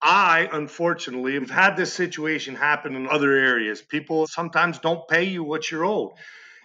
I, unfortunately, have had this situation happen in other areas. People sometimes don't pay you what you're owed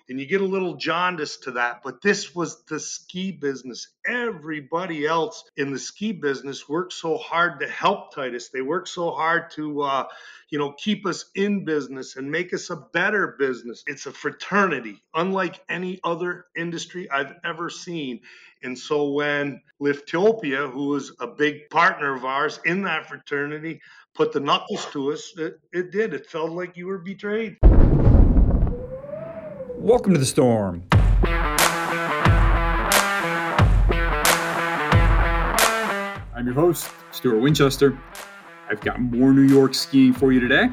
and you get a little jaundice to that. But this was the ski business. Everybody else in the ski business worked so hard to help Titus. They worked so hard to, uh, you know, keep us in business and make us a better business. It's a fraternity, unlike any other industry I've ever seen. And so when Liftopia, who was a big partner of ours in that fraternity, put the knuckles to us, it, it did. It felt like you were betrayed. Welcome to the storm. I'm your host, Stuart Winchester. I've got more New York skiing for you today.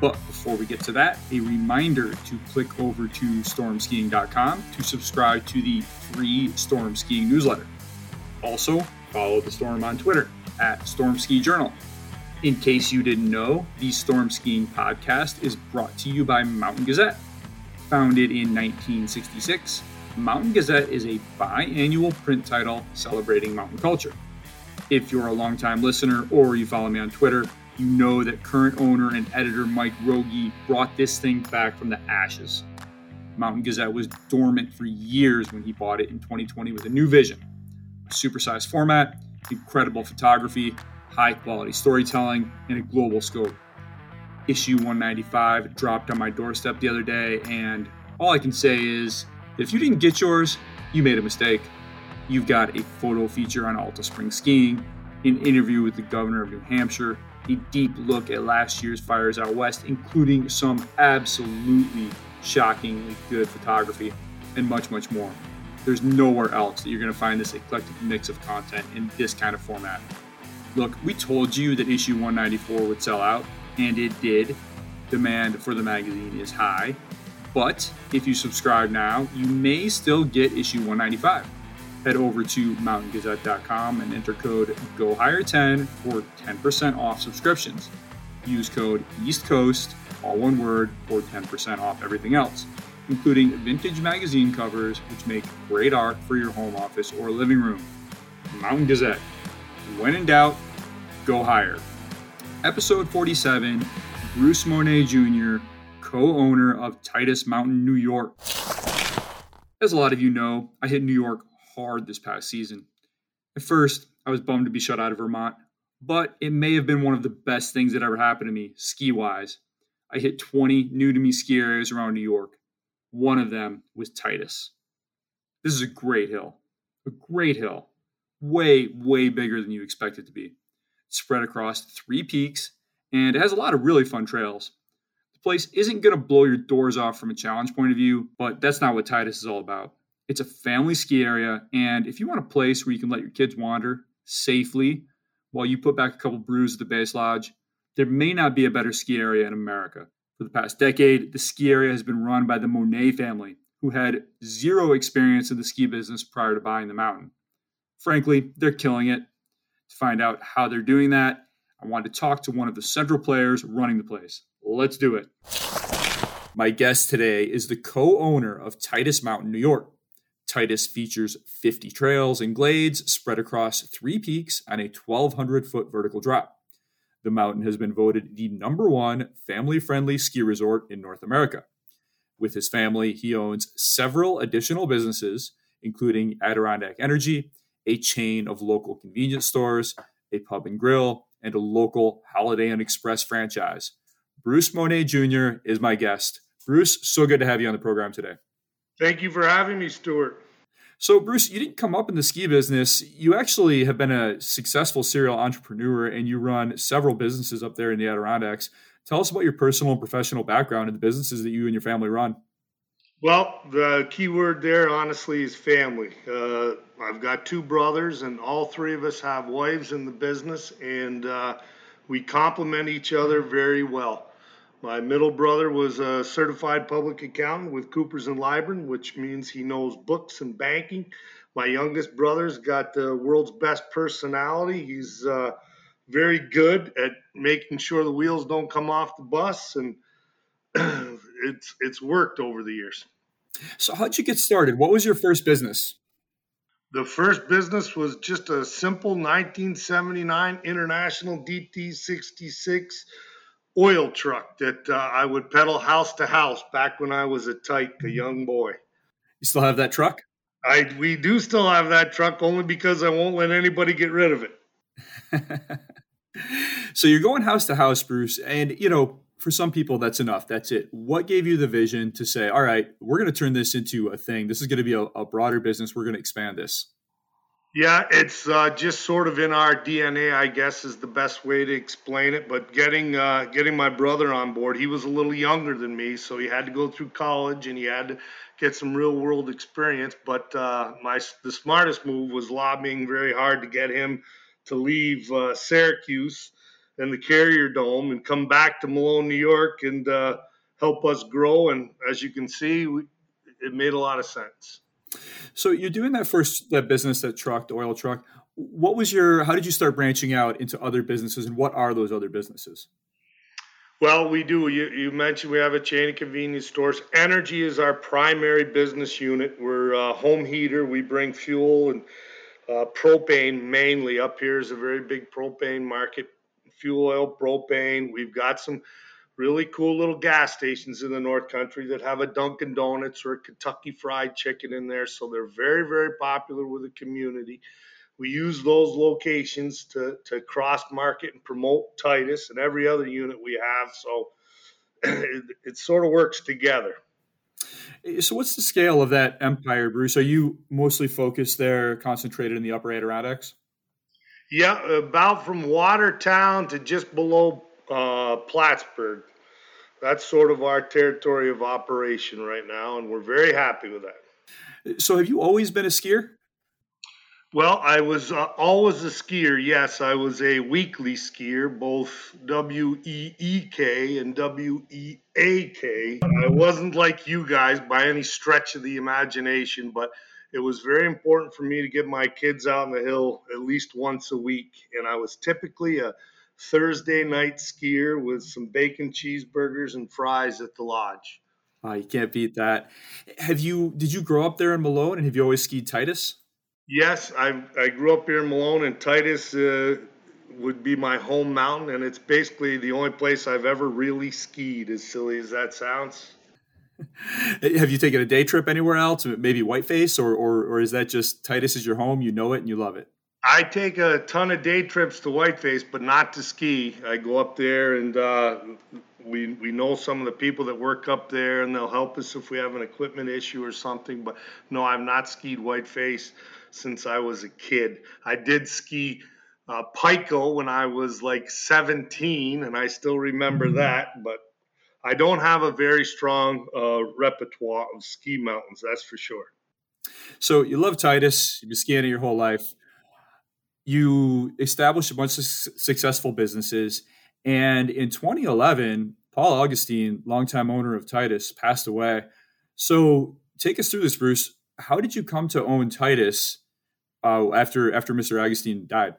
But before we get to that, a reminder to click over to stormskiing.com to subscribe to the free Storm Skiing newsletter. Also, follow the Storm on Twitter at Storm Ski Journal. In case you didn't know, the Storm Skiing podcast is brought to you by Mountain Gazette Founded in 1966, Mountain Gazette is a biannual print title celebrating mountain culture. If you're a longtime listener or you follow me on Twitter, you know that current owner and editor Mike Rogge brought this thing back from the ashes. Mountain Gazette was dormant for years when he bought it in 2020 with a new vision a supersized format, incredible photography, high quality storytelling, and a global scope issue 195 dropped on my doorstep the other day, and all I can say is if you didn't get yours, you made a mistake. You've got a photo feature on Alta Spring skiing, an interview with the governor of New Hampshire, a deep look at last year's fires out west, including some absolutely shockingly good photography, and much, much more. There's nowhere else that you're going to find this eclectic mix of content in this kind of format. Look, we told you that issue 194 would sell out, and it did. Demand for the magazine is high. But if you subscribe now, you may still get issue 195. Head over to mountaingazette.com and enter code GOHIGHER10 for 10% off subscriptions. Use code East Coast, all one word, for 10% off everything else, including vintage magazine covers, which make great art for your home office or living room. Mountain Gazette. When in doubt, go higher. Episode 47 Bruce Monette Jr., co owner of Titus Mountain, New York. As a lot of you know, I hit New York hard this past season. At first, I was bummed to be shut out of Vermont, but it may have been one of the best things that ever happened to me, ski wise. I hit 20 new to me ski areas around New York. One of them was Titus. This is a great hill, a great hill, way, way bigger than you expect it to be spread across three peaks, and it has a lot of really fun trails. The place isn't going to blow your doors off from a challenge point of view, but that's not what Titus is all about. It's a family ski area, and if you want a place where you can let your kids wander safely while you put back a couple brews at the base lodge, there may not be a better ski area in America. For the past decade, the ski area has been run by the Monette family, who had zero experience in the ski business prior to buying the mountain. Frankly, they're killing it to find out how they're doing that, I wanted to talk to one of the central players running the place. Let's do it. My guest today is the co owner of Titus Mountain, New York. Titus features 50 trails and glades spread across three peaks on a 1,200 foot vertical drop. The mountain has been voted the number one family friendly ski resort in North America. With his family, he owns several additional businesses, including Adirondack Energy, a chain of local convenience stores, a pub and grill, and a local Holiday Inn Express franchise. Bruce Monette Jr. is my guest. Bruce, so good to have you on the program today. Thank you for having me, Stuart. So, Bruce, you didn't come up in the ski business. You actually have been a successful serial entrepreneur and you run several businesses up there in the Adirondacks. Tell us about your personal and professional background and the businesses that you and your family run. Well, the key word there, honestly, is family. Uh, I've got two brothers, and all three of us have wives in the business, and uh, we complement each other very well. My middle brother was a certified public accountant with Coopers and Lybrand, which means he knows books and banking. My youngest brother's got the world's best personality. He's uh, very good at making sure the wheels don't come off the bus, and it's it's worked over the years. So how'd you get started? What was your first business? The first business was just a simple 1979 International DT66 oil truck that uh, I would peddle house to house back when I was a tyke, a young boy. You still have that truck? I we do still have that truck only because I won't let anybody get rid of it. so you're going house to house, Bruce, and you know, for some people that's enough. That's it. What gave you the vision to say, all right, we're going to turn this into a thing. This is going to be a, a broader business. We're going to expand this. Yeah, it's uh, just sort of in our DNA, I guess, is the best way to explain it. But getting uh, getting my brother on board, he was a little younger than me, so he had to go through college and he had to get some real world experience. But uh, my the smartest move was lobbying very hard to get him to leave uh, Syracuse and the Carrier Dome and come back to Malone, New York, and uh, help us grow. And as you can see, we, it made a lot of sense. So you're doing that first that business, that truck, the oil truck. What was your? How did you start branching out into other businesses, and what are those other businesses? Well, we do. You, you mentioned we have a chain of convenience stores. Energy is our primary business unit. We're a home heater. We bring fuel and uh, propane mainly. Up here is a very big propane market. Fuel oil, propane. We've got some really cool little gas stations in the North Country that have a Dunkin' Donuts or a Kentucky Fried Chicken in there. So they're very, very popular with the community. We use those locations to, to cross market and promote Titus and every other unit we have. So it, it sort of works together. So, what's the scale of that empire, Bruce? Are you mostly focused there, concentrated in the upper Adirondacks? Yeah, about from Watertown to just below uh, Plattsburgh. That's sort of our territory of operation right now, and we're very happy with that. So, have you always been a skier? Well, I was uh, always a skier. Yes, I was a weekly skier, both W E E K and W E A K. I wasn't like you guys by any stretch of the imagination, but it was very important for me to get my kids out on the hill at least once a week. And I was typically a Thursday night skier with some bacon cheeseburgers and fries at the lodge. Oh, you can't beat that. Have you? Did you grow up there in Malone, and have you always skied Titus? Yes, I I grew up here in Malone, and Titus uh, would be my home mountain, and it's basically the only place I've ever really skied. As silly as that sounds. Have you taken a day trip anywhere else? Maybe Whiteface, or, or or is that just Titus is your home? You know it and you love it. I take a ton of day trips to Whiteface, but not to ski. I go up there and uh, we we know some of the people that work up there, and they'll help us if we have an equipment issue or something. But no, I've not skied Whiteface since I was a kid. I did ski uh, Pico when I was like 17, and I still remember mm-hmm. that. But I don't have a very strong uh, repertoire of ski mountains, that's for sure. So you love Titus. You've been skiing your whole life you established a bunch of successful businesses. And in 2011, Paul Augustine, longtime owner of Titus, passed away. So take us through this, Bruce. How did you come to own Titus uh, after after Mr. Augustine died?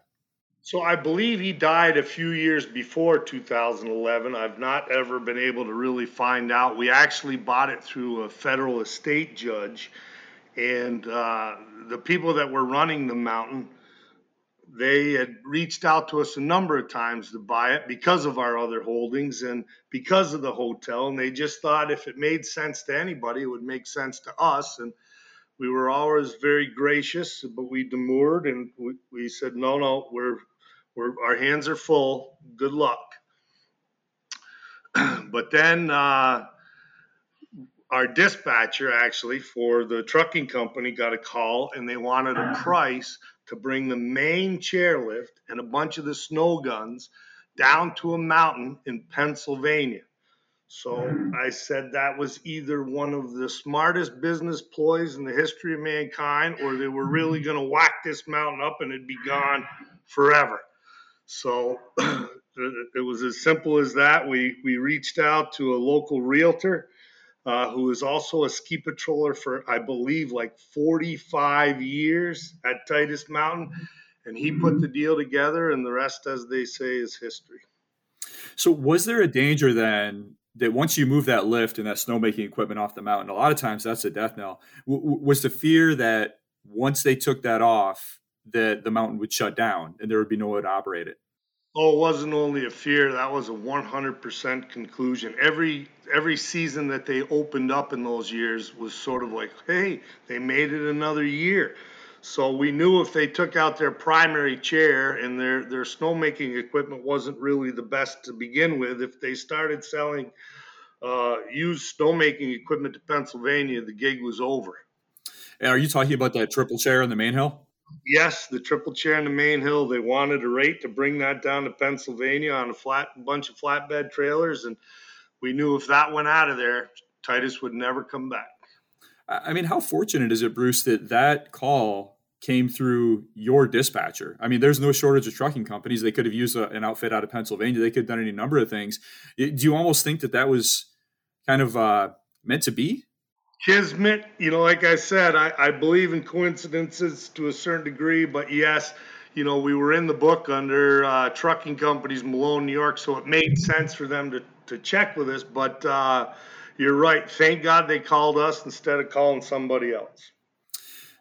So I believe he died a few years before 2011. I've not ever been able to really find out. We actually bought it through a federal estate judge, and uh, the people that were running the mountain they had reached out to us a number of times to buy it because of our other holdings and because of the hotel. And they just thought if it made sense to anybody, it would make sense to us. And we were always very gracious, but we demurred and we, we said, no, no, we're, we're, our hands are full. Good luck. but then uh, our dispatcher actually for the trucking company got a call and they wanted a price to bring the main chairlift and a bunch of the snow guns down to a mountain in Pennsylvania. So I said that was either one of the smartest business ploys in the history of mankind, or they were really going to whack this mountain up and it'd be gone forever. So it was as simple as that. We we reached out to a local realtor uh, who is also a ski patroller for, I believe, like 45 years at Titus Mountain. And he put the deal together, and the rest, as they say, is history. So, was there a danger then that once you move that lift and that snowmaking equipment off the mountain, a lot of times that's a death knell? W- was the fear that once they took that off, that the mountain would shut down and there would be no way to operate it. Oh, it wasn't only a fear; that was a 100% conclusion. Every every season that they opened up in those years was sort of like, hey, they made it another year. So we knew if they took out their primary chair and their their snowmaking equipment wasn't really the best to begin with, if they started selling uh, used snowmaking equipment to Pennsylvania, the gig was over. And are you talking about that triple chair in the main hill? Yes, the triple chair in the main hill. They wanted a rate to bring that down to Pennsylvania on a flat bunch of flatbed trailers, and we knew if that went out of there, Titus would never come back. I mean, how fortunate is it, Bruce, that that call came through your dispatcher? I mean, there's no shortage of trucking companies. They could have used a, an outfit out of Pennsylvania. They could have done any number of things. Do you almost think that that was kind of uh, meant to be? Kismet, you know, like I said, I, I believe in coincidences to a certain degree, but yes, you know, we were in the book under uh, trucking companies, Malone, New York, so it made sense for them to, to check with us. But uh, you're right. Thank God they called us instead of calling somebody else.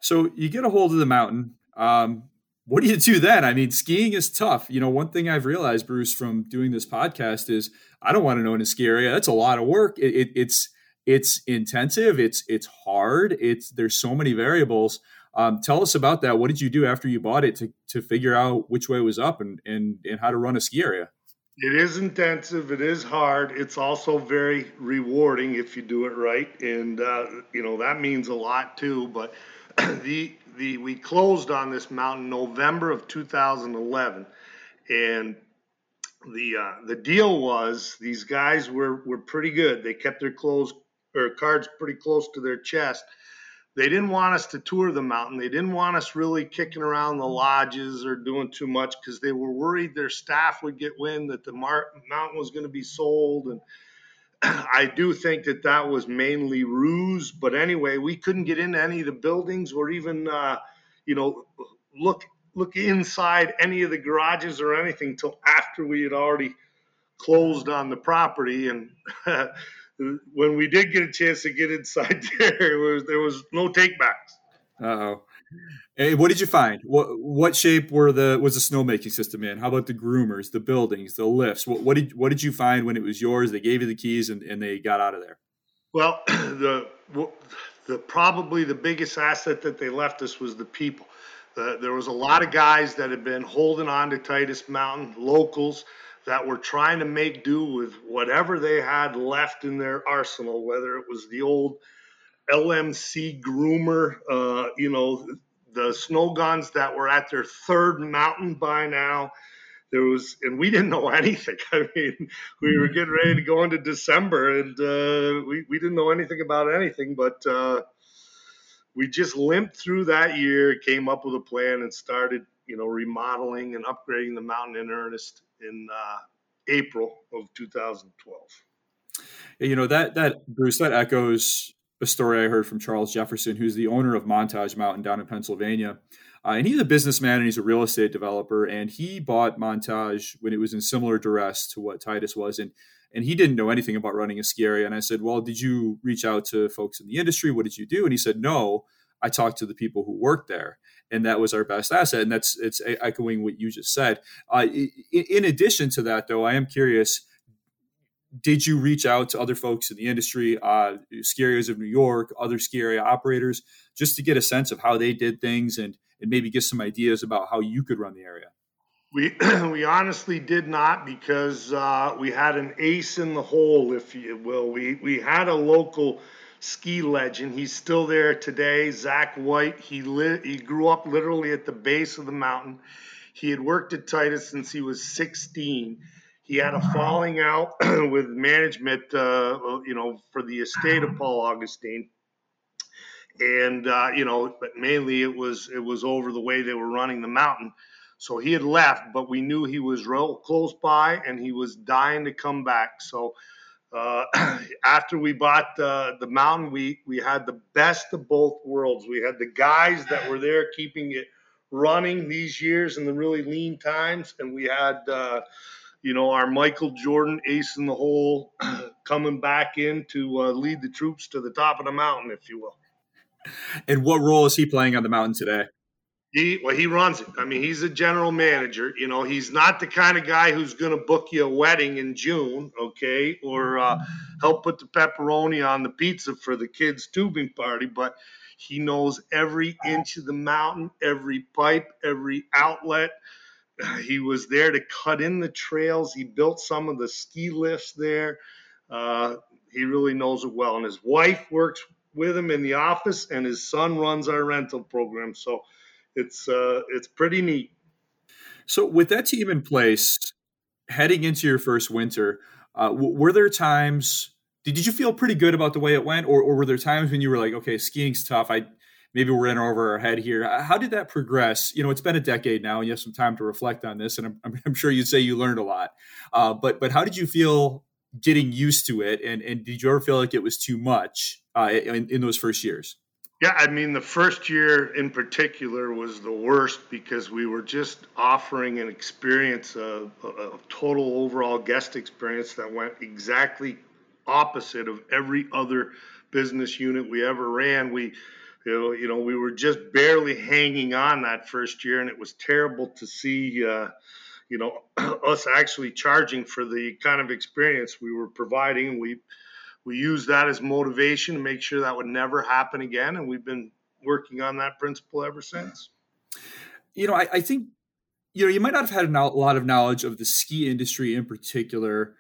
So you get a hold of the mountain. Um, what do you do then? I mean, skiing is tough. You know, one thing I've realized, Bruce, from doing this podcast is I don't want to know in a ski area. That's a lot of work. It, it, it's it's intensive. It's it's hard. It's there's so many variables. Um, tell us about that. What did you do after you bought it to to figure out which way was up and and and how to run a ski area? It is intensive. It is hard. It's also very rewarding if you do it right, and uh, you know that means a lot too. But the the we closed on this mountain November of 2011, and the uh, the deal was these guys were were pretty good. They kept their clothes or cards pretty close to their chest. They didn't want us to tour the mountain. They didn't want us really kicking around the lodges or doing too much because they were worried their staff would get wind that the mar- mountain was going to be sold. And I do think that that was mainly ruse. But anyway, we couldn't get into any of the buildings or even, uh, you know, look look inside any of the garages or anything till after we had already closed on the property and when we did get a chance to get inside there, was there was no takebacks. oh. Hey, what did you find? What what shape were the was the snowmaking system in? How about the groomers, the buildings, the lifts? What, what did what did you find when it was yours? They gave you the keys and, and they got out of there. Well, the the probably the biggest asset that they left us was the people. The, there was a lot of guys that had been holding on to Titus Mountain, locals that were trying to make do with whatever they had left in their arsenal, whether it was the old LMC groomer, uh, you know, the snow guns that were at their third mountain by now. There was, and we didn't know anything. I mean, we were getting ready to go into December, and uh, we we didn't know anything about anything. But uh, we just limped through that year, came up with a plan, and started, you know, remodeling and upgrading the mountain in earnest in uh, April of 2012. You know that that Bruce that echoes a story I heard from Charles Jefferson, who's the owner of Montage Mountain down in Pennsylvania. Uh, and he's a businessman and he's a real estate developer. And he bought Montage when it was in similar duress to what Titus was. And and he didn't know anything about running a ski area. And I said, Well, did you reach out to folks in the industry? What did you do? And he said, No, I talked to the people who worked there and that was our best asset. And that's it's echoing what you just said. Uh, in addition to that, though, I am curious. Did you reach out to other folks in the industry, uh, ski areas of New York, other ski area operators, just to get a sense of how they did things and, and maybe get some ideas about how you could run the area? We we honestly did not because uh, we had an ace in the hole, if you will. We we had a local ski legend. He's still there today. Zach White. He li- he grew up literally at the base of the mountain. He had worked at Titus since he was 16. He had a falling out with management, uh, you know, for the estate of Paul Augustine, and uh, you know, but mainly it was it was over the way they were running the mountain. So he had left, but we knew he was real close by, and he was dying to come back. So uh, after we bought uh, the mountain, we we had the best of both worlds. We had the guys that were there keeping it running these years in the really lean times, and we had uh, you know our Michael Jordan ace in the hole coming back in to uh, lead the troops to the top of the mountain, if you will. And what role is he playing on the mountain today? He well, he runs it. I mean, he's a general manager. You know, he's not the kind of guy who's going to book you a wedding in June, okay, or uh, help put the pepperoni on the pizza for the kids' tubing party. But he knows every inch of the mountain, every pipe, every outlet. He was there to cut in the trails. He built some of the ski lifts there. Uh, he really knows it well, and his wife works with him in the office, and his son runs our rental program. So it's uh, it's pretty neat. So with that team in place, heading into your first winter, uh, were there times? Did, Did you feel pretty good about the way it went, or, or were there times when you were like, okay, skiing's tough. I maybe we're in over our head here. How did that progress? You know, it's been a decade now, and you have some time to reflect on this, and I'm, I'm sure you'd say you learned a lot. Uh, but but how did you feel getting used to it, and and did you ever feel like it was too much uh, in, in those first years? Yeah, I mean, the first year in particular was the worst because we were just offering an experience, a, a, total overall guest experience that went exactly opposite of every other business unit we ever ran. We, you know, you know we were just barely hanging on that first year, and it was terrible to see, uh, you know, us actually charging for the kind of experience we were providing. We we use that as motivation to make sure that would never happen again. And we've been working on that principle ever since. You know, I, I think, you know, you might not have had a lot of knowledge of the ski industry in particular.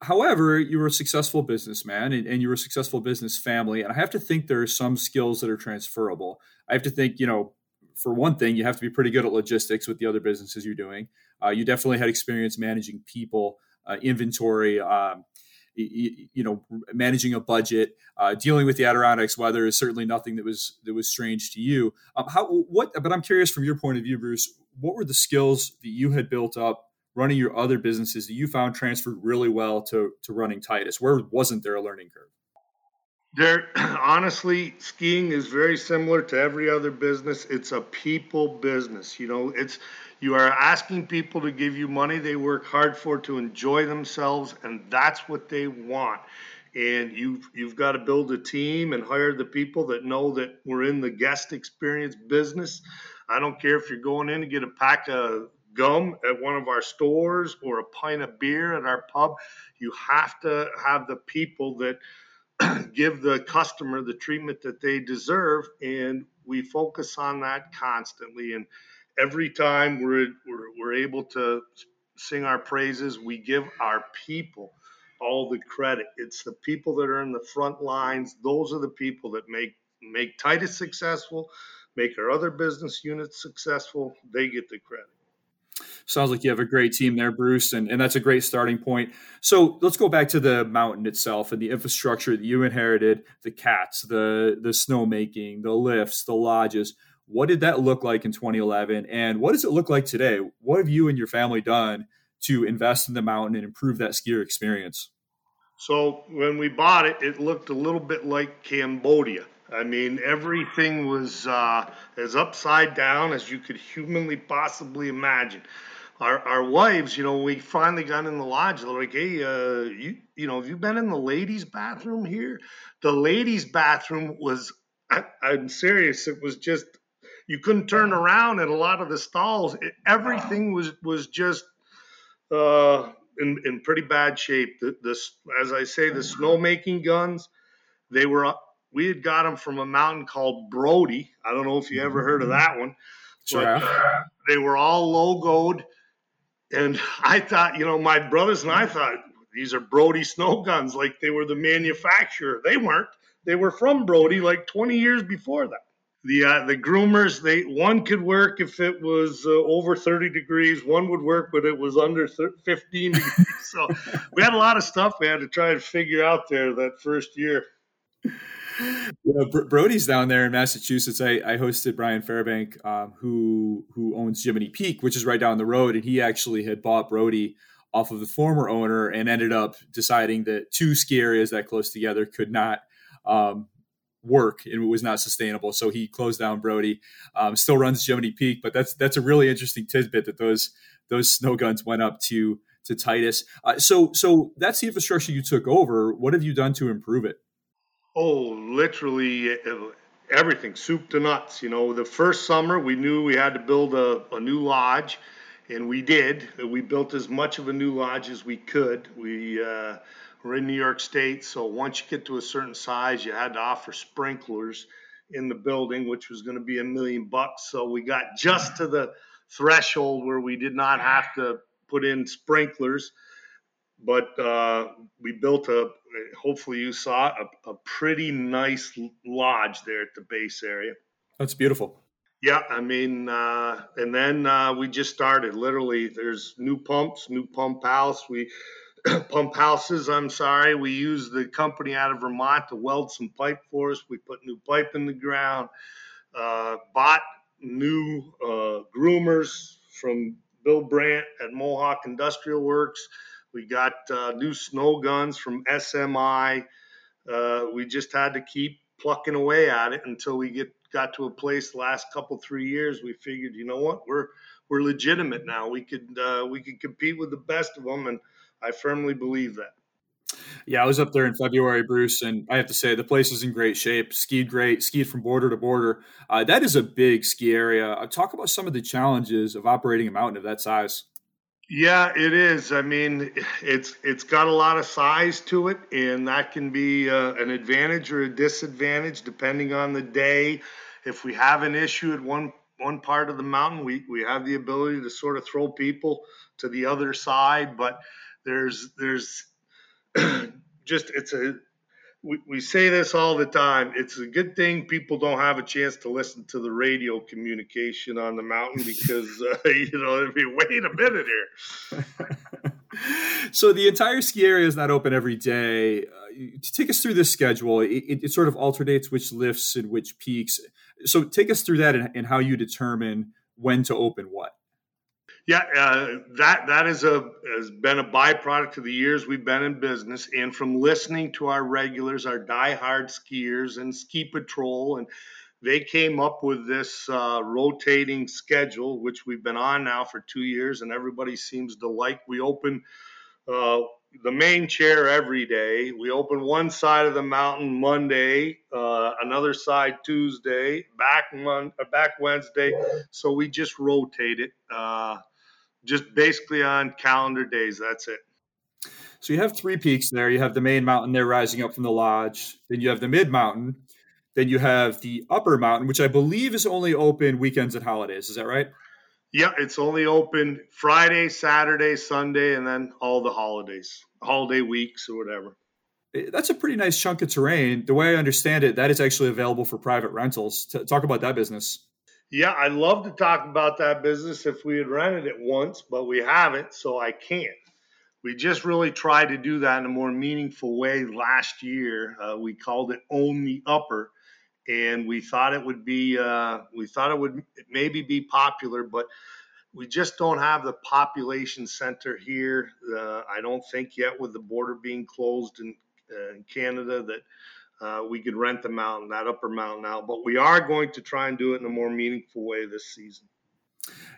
However, you were a successful businessman and, and you were a successful business family. And I have to think there are some skills that are transferable. I have to think, you know, for one thing, you have to be pretty good at logistics with the other businesses you're doing. Uh, you definitely had experience managing people, uh, inventory, um, you, know managing a budget uh, dealing with the adirondacks weather is certainly nothing that was that was strange to you. Um, how what but i'm curious from your point of view bruce what were the skills that you had built up running your other businesses that you found transferred really well to to running titus? Where wasn't there a learning curve there honestly skiing is very similar to every other business it's a people business you know it's you are asking people to give you money they work hard for to enjoy themselves, and that's what they want. And you've you've got to build a team and hire the people that know that we're in the guest experience business. I don't care if you're going in to get a pack of gum at one of our stores or a pint of beer at our pub. You have to have the people that give the customer the treatment that they deserve, and we focus on that constantly. And every time we're, we're, we're able to sing our praises, we give our people all the credit. It's the people that are in the front lines. Those are the people that make make Titus successful, make our other business units successful. They get the credit. Sounds like you have a great team there, Bruce, and, and that's a great starting point. So let's go back to the mountain itself and the infrastructure that you inherited, the cats, the the snowmaking, the lifts, the lodges. What did that look like in 2011? And what does it look like today? What have you and your family done to invest in the mountain and improve that skier experience? So when we bought it, it looked a little bit like Cambodia. I mean, everything was uh, as upside down as you could humanly possibly imagine. Our, our wives, you know, we finally got in the lodge. They're like, "Hey, uh, you, you know, have you been in the ladies' bathroom here?" The ladies' bathroom was, I, I'm serious. It was just you couldn't turn around in a lot of the stalls. It, everything was was just uh, in in pretty bad shape. The, the as I say, the snowmaking guns, they were we had got them from a mountain called Brodie. I don't know if you ever heard of that one. But, uh, they were all logoed, and I thought, you know, my brothers and I thought these are Brodie snow guns, like they were the manufacturer. They weren't. They were from Brodie like 20 years before that the uh, the groomers they one could work if it was uh, over 30 degrees one would work but it was under 15 degrees so we had a lot of stuff we had to try and figure out there that first year you know, Brodie's down there in Massachusetts. I, I hosted Brian Fairbank, um, who who owns Jiminy Peak, which is right down the road, and he actually had bought Brodie off of the former owner and ended up deciding that two ski areas that close together could not um, work and it was not sustainable. So he closed down Brodie. Um, still runs Jiminy Peak, but that's that's a really interesting tidbit that those those snow guns went up to to Titus. Uh, so so that's the infrastructure you took over. What have you done to improve it? Oh, literally everything, soup to nuts. You know, the first summer we knew we had to build a, a new lodge, and we did. We built as much of a new lodge as we could. We uh, were in New York State, so once you get to a certain size, you had to offer sprinklers in the building, which was going to be a million bucks. So we got just to the threshold where we did not have to put in sprinklers but uh, we built a hopefully you saw a, a, pretty nice lodge there at the base area. That's beautiful. Yeah i mean uh, and then uh, we just started. Literally there's new pumps new pump house. We pump houses i'm sorry. We use the company out of vermont to weld some pipe for us. We put new pipe in the ground uh, bought new uh, groomers from bill brandt at mohawk industrial works we got uh, new snow guns from SMI. Uh, we just had to keep plucking away at it until we get got to a place last couple three years. We figured you know what? We're we're legitimate now. We could uh, we could compete with the best of them and i firmly believe that. Yeah i was up there in february bruce and i have to say the place is in great shape skied great skied from border to border. Uh, that is a big ski area. Uh, talk about some of the challenges of operating a mountain of that size yeah, it is. I mean, it's it's got a lot of size to it, and that can be uh, an advantage or a disadvantage depending on the day. If we have an issue at one one part of the mountain, we we have the ability to sort of throw people to the other side. But there's there's just it's a we, we say this all the time. It's a good thing people don't have a chance to listen to the radio communication on the mountain because, uh, you know, it'd be, wait a minute here. so the entire ski area is not open every day. Uh, take us through this schedule, it, it, it, sort of alternates which lifts and which peaks. So take us through that and, and how you determine when to open what. Yeah, uh, that that is a has been a byproduct of the years we've been in business, and from listening to our regulars, our die-hard skiers, and Ski Patrol, and they came up with this uh, rotating schedule, which we've been on now for two years, and everybody seems to like. We open uh, the main chair every day. We open one side of the mountain Monday, uh, another side Tuesday, back Mon- uh, back Wednesday. So we just rotate it, uh, just basically on calendar days. That's it. So you have three peaks there. You have the main mountain there rising up from the lodge. Then you have the mid mountain. Then you have the upper mountain, which I believe is only open weekends and holidays. Is that right? Yeah, it's only open Friday, Saturday, Sunday, and then all the holidays, holiday weeks or whatever. Eh, that's a pretty nice chunk of terrain. The way I understand it, that is actually available for private rentals. T- talk about that business. Yeah, I'd love to talk about that business if we had rented it once, but we haven't, so I can't. We just really tried to do that in a more meaningful way last year. Uh, we called it Own the Upper and we thought it would be uh, we thought it would maybe be popular, but we just don't have the population center here. Uh, I don't think yet with the border being closed in, uh, in Canada that uh, we could rent the mountain, that upper mountain out. But we are going to try and do it in a more meaningful way this season.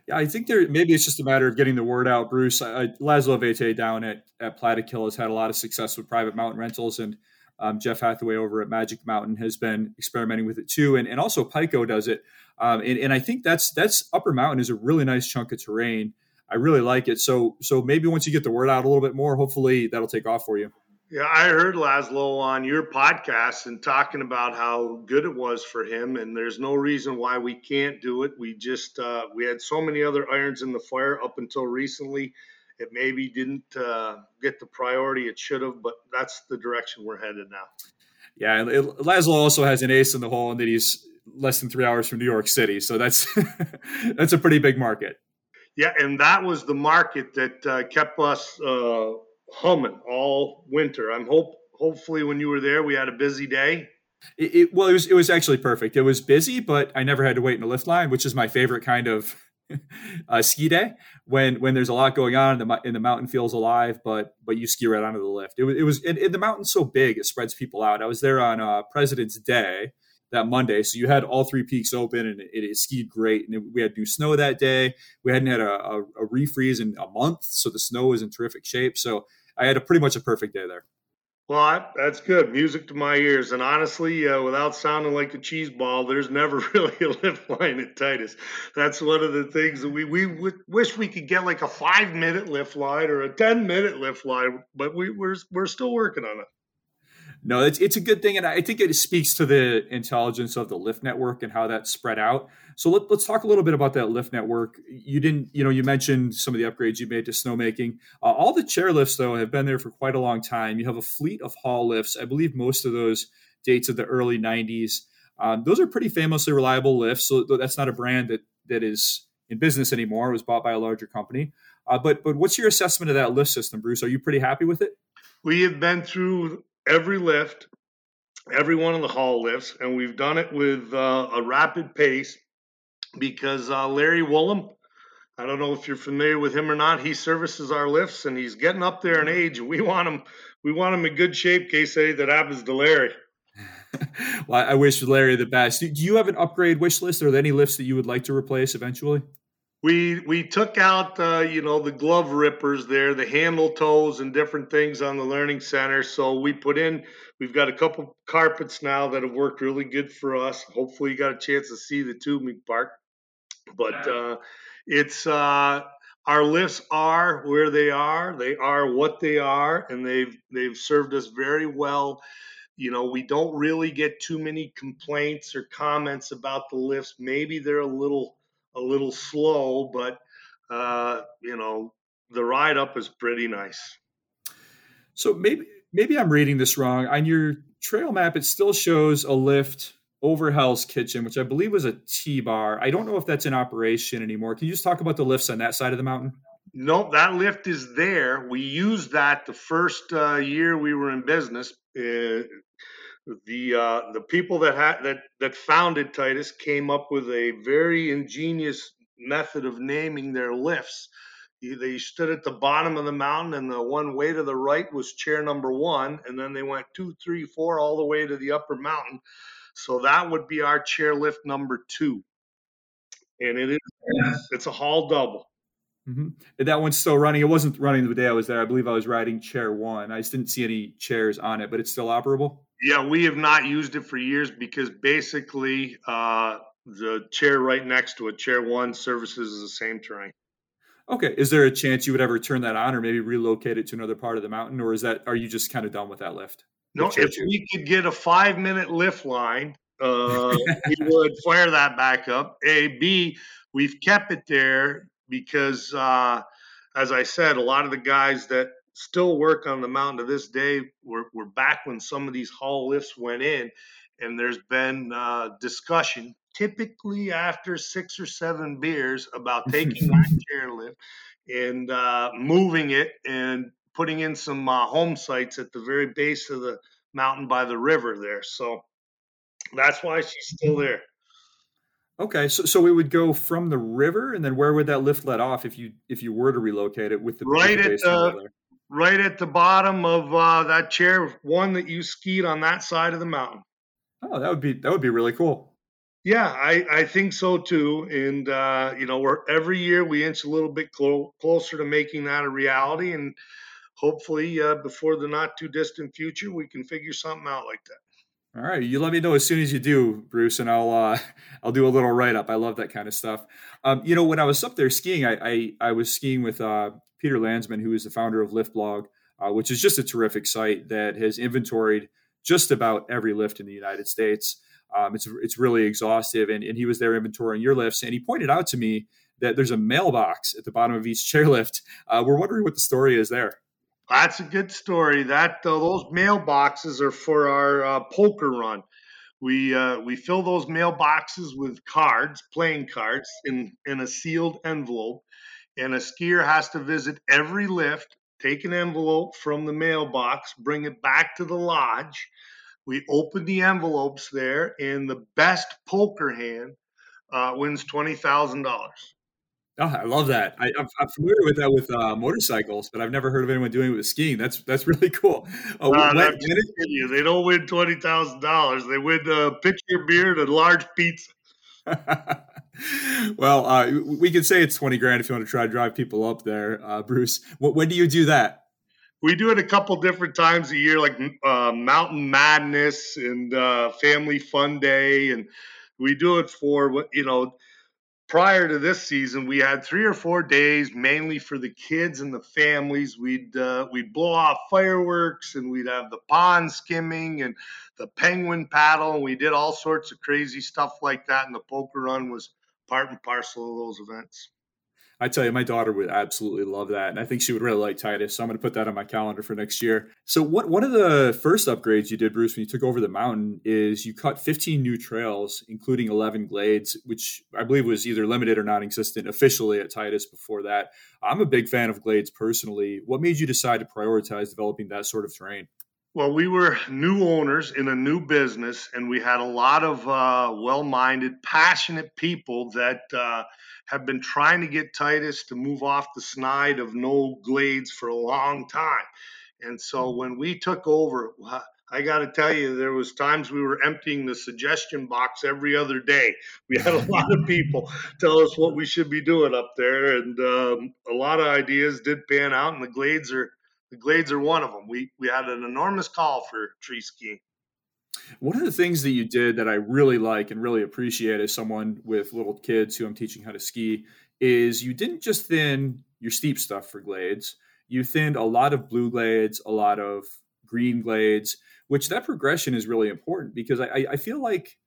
Yeah, I think there maybe it's just a matter of getting the word out. Bruce, I, Laszlo Vajtay down at at Plattekill has had a lot of success with private mountain rentals, and um, Jeff Hathaway over at Magic Mountain has been experimenting with it too, and, and also Pico does it. Um, and, and I think that's that's Upper Mountain is a really nice chunk of terrain. I really like it. So so maybe once you get the word out a little bit more, hopefully that'll take off for you. Yeah, I heard Laszlo on your podcast and talking about how good it was for him, and there's no reason why we can't do it. We just uh, we had so many other irons in the fire up until recently it maybe didn't uh, get the priority it should have, but that's the direction we're headed now. Yeah, it, Laszlo also has an ace in the hole, and that he's less than three hours from New York City, so that's that's a pretty big market. Yeah, and that was the market that uh, kept us uh, humming all winter. I'm hope hopefully when you were there, we had a busy day. It, it, well, it was it was actually perfect. It was busy, but I never had to wait in a lift line, which is my favorite kind of uh, ski day when when there's a lot going on and the, and the mountain feels alive, but but you ski right onto the lift. It, it was and the mountain's so big it spreads people out. I was there on uh, President's Day that Monday, so you had all three peaks open and it, it skied great. And we had new snow that day. We hadn't had a, a, a refreeze in a month, so the snow was in terrific shape. So I had a pretty much a perfect day there. Well, I, that's good. Music to my ears. And honestly, uh, without sounding like a cheese ball, there's never really a lift line at Titus. That's one of the things that we, we w- wish we could get like a five minute lift line or a 10 minute lift line, but we, we're, we're still working on it. No, it's, it's a good thing. And I think it speaks to the intelligence of the lift network and how that's spread out. So let, us talk a little bit about that lift network. You didn't, you know, you mentioned some of the upgrades you made to snowmaking. Uh, all the chair lifts, though, have been there for quite a long time. You have a fleet of Hall lifts. I believe most of those dates of the early 90s. Um, those are pretty famously reliable lifts. So that's not a brand that that is in business anymore. It was bought by a larger company. Uh, but but what's your assessment of that lift system, Bruce? Are you pretty happy with it? We have been through every lift, every one of the Hall lifts, and we've done it with uh, a rapid pace because uh, Larry Woolham, I don't know if you're familiar with him or not. He services our lifts, and he's getting up there in age. We want him, we want him in good shape case anything that happens to Larry. well, I wish Larry the best. Do you have an upgrade wish list? Are there any lifts that you would like to replace eventually? We we took out uh, you know the glove rippers there the handle tows and different things on the learning center. So we put in we've got a couple carpets now that have worked really good for us. Hopefully you got a chance to see the tubing park. But uh, it's uh, our lifts are where they are. They are what they are and they've they've served us very well. You know we don't really get too many complaints or comments about the lifts. Maybe they're a little a little slow, but uh, you know the ride up is pretty nice. So maybe maybe I'm reading this wrong. On your trail map, it still shows a lift over Hell's Kitchen, which I believe was a T bar. I don't know if that's in operation anymore. Can you just talk about the lifts on that side of the mountain? Nope, that lift is there. We used that the first uh, year we were in business. Uh, the uh, the people that had that that founded Titus came up with a very ingenious method of naming their lifts. They stood at the bottom of the mountain, and the one way to the right was chair number one, and then they went two, three, four, all the way to the upper mountain. So that would be our chair lift number two, and it is it's a Hall double. Mm-hmm. That one's still running. It wasn't running the day I was there. I believe I was riding chair one. I just didn't see any chairs on it, but it's still operable. Yeah, we have not used it for years because basically uh, the chair right next to it, chair one, services the same terrain. Okay. Is there a chance you would ever turn that on or maybe relocate it to another part of the mountain? Or is that are you just kind of done with that lift? No, if we could get a five minute lift line, uh, we would fire that back up. A, B, we've kept it there because, uh, as I said, a lot of the guys that still work on the mountain to this day. We're, we're back when some of these Hall lifts went in, and there's been uh, discussion, typically after six or seven beers, about taking that chairlift and uh, moving it and putting in some uh, home sites at the very base of the mountain by the river there. So that's why she's still there. Okay, so so we would go from the river, and then where would that lift let off if you if you were to relocate it with the right at the right at the bottom of uh, that chair one that you skied on that side of the mountain. Oh, that would be that would be really cool. Yeah, I, I think so too. And uh, you know, we're every year we inch a little bit clo- closer to making that a reality, and hopefully, uh, before the not too distant future, we can figure something out like that. All right, you let me know as soon as you do, Bruce, and I'll uh, I'll do a little write up. I love that kind of stuff. Um, you know, when I was up there skiing, I I, I was skiing with uh, Peter Landsman, who is the founder of Liftblog, uh, which is just a terrific site that has inventoried just about every lift in the United States. Um, it's it's really exhaustive, and, and he was there inventorying your lifts, and he pointed out to me that there's a mailbox at the bottom of each chairlift. Uh, we're wondering what the story is there. That's a good story. That uh, those mailboxes are for our uh, poker run. We uh, we fill those mailboxes with cards, playing cards, in in a sealed envelope, and a skier has to visit every lift, take an envelope from the mailbox, bring it back to the lodge. We open the envelopes there, and the best poker hand uh, wins twenty thousand dollars. Oh, I love that. I, am familiar with that with uh, motorcycles, but I've never heard of anyone doing it with skiing. That's that's really cool. Uh, when, when it, they don't win twenty thousand dollars. They win a pitcher of beer and large pizza. well, uh, we can say it's 20 grand if you want to try to drive people up there, uh, Bruce. When do you do that? we do it a couple different times a year, like uh, Mountain Madness and uh, Family Fun Day, and we do it for what you know. Prior to this season, we had three or four days mainly for the kids and the families. We'd uh, we'd blow off fireworks and we'd have the pond skimming and the penguin paddle. And we did all sorts of crazy stuff like that. And the poker run was part and parcel of those events. I tell you, my daughter would absolutely love that, and I think she would really like Titus. So I'm going to put that on my calendar for next year. So, what one of the first upgrades you did, Bruce, when you took over the mountain, is you cut 15 new trails, including 11 glades, which I believe was either limited or non-existent officially at Titus before that. I'm a big fan of glades personally. What made you decide to prioritize developing that sort of terrain? Well, we were new owners in a new business, and we had a lot of uh, well minded, passionate people that uh, have been trying to get Titus to move off the snide of no glades for a long time. And so when we took over, I got to tell you, there was times we were emptying the suggestion box every other day. We had a lot of people tell us what we should be doing up there, and um, a lot of ideas did pan out, and the glades are the Glades are one of them. We we had an enormous call for tree skiing. One of the things that you did that I really like and really appreciate as someone with little kids who I'm teaching how to ski is you didn't just thin your steep stuff for glades. You thinned a lot of blue glades, a lot of green glades, which that progression is really important because I, I feel like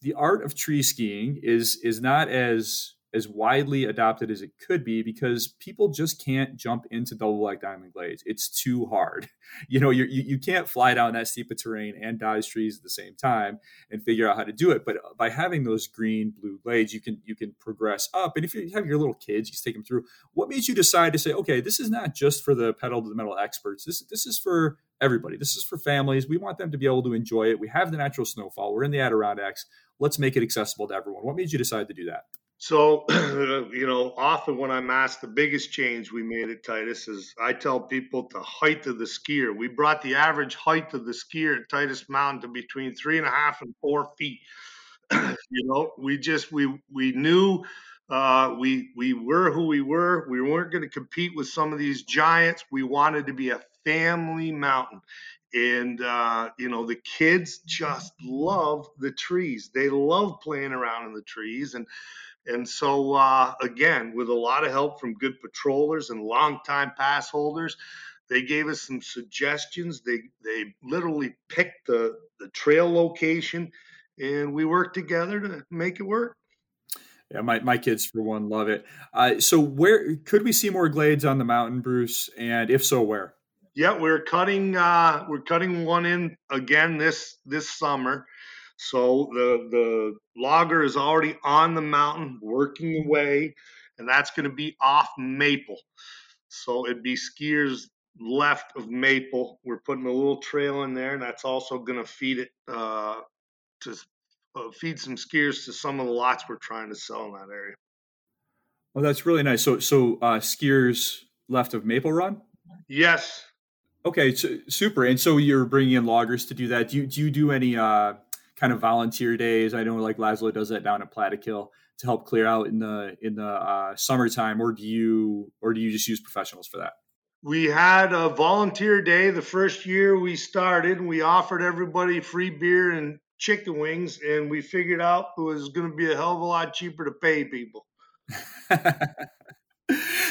the art of tree skiing is is not as as widely adopted as it could be because people just can't jump into double black diamond glades. It's too hard. You know, you you can't fly down that steep of terrain and dodge trees at the same time and figure out how to do it. But uh, by having those green blue glades, you can you can progress up. And if you have your little kids, you take them through. What made you decide to say, okay, this is not just for the pedal to the metal experts. This this is for everybody. This is for families. We want them to be able to enjoy it. We have the natural snowfall. We're in the Adirondacks. Let's make it accessible to everyone. What made you decide to do that? So, you know, often when I'm asked the biggest change we made at Titus is I tell people the height of the skier. We brought the average height of the skier at Titus Mountain to between three and a half and four feet. you know, we just we we knew uh, we we were who we were. We weren't going to compete with some of these giants. We wanted to be a family mountain, and uh, you know the kids just love the trees. They love playing around in the trees, and and so, uh, again, with a lot of help from good patrollers and longtime pass holders, they gave us some suggestions. They they literally picked the the trail location, and we worked together to make it work. Yeah, my, my kids for one love it. Uh, so where could we see more glades on the mountain, Bruce? And if so, where? Yeah, we're cutting uh, we're cutting one in again this this summer. So the the logger is already on the mountain working away, and that's going to be off Maple. So it'd be skiers left of Maple. We're putting a little trail in there, and that's also going to feed it uh, to uh, feed some skiers to some of the lots we're trying to sell in that area. Well, that's really nice. So so uh, skiers left of Maple Run. Yes. Okay, so, super. And so you're bringing in loggers to do that. Do you do you do any? Kind of volunteer days. I know like Laszlo does that down at Plattekill to help clear out in the in the uh, summertime, or do you or do you just use professionals for that? We had a volunteer day the first year we started, and we offered everybody free beer and chicken wings, and we figured out it was going to be a hell of a lot cheaper to pay people.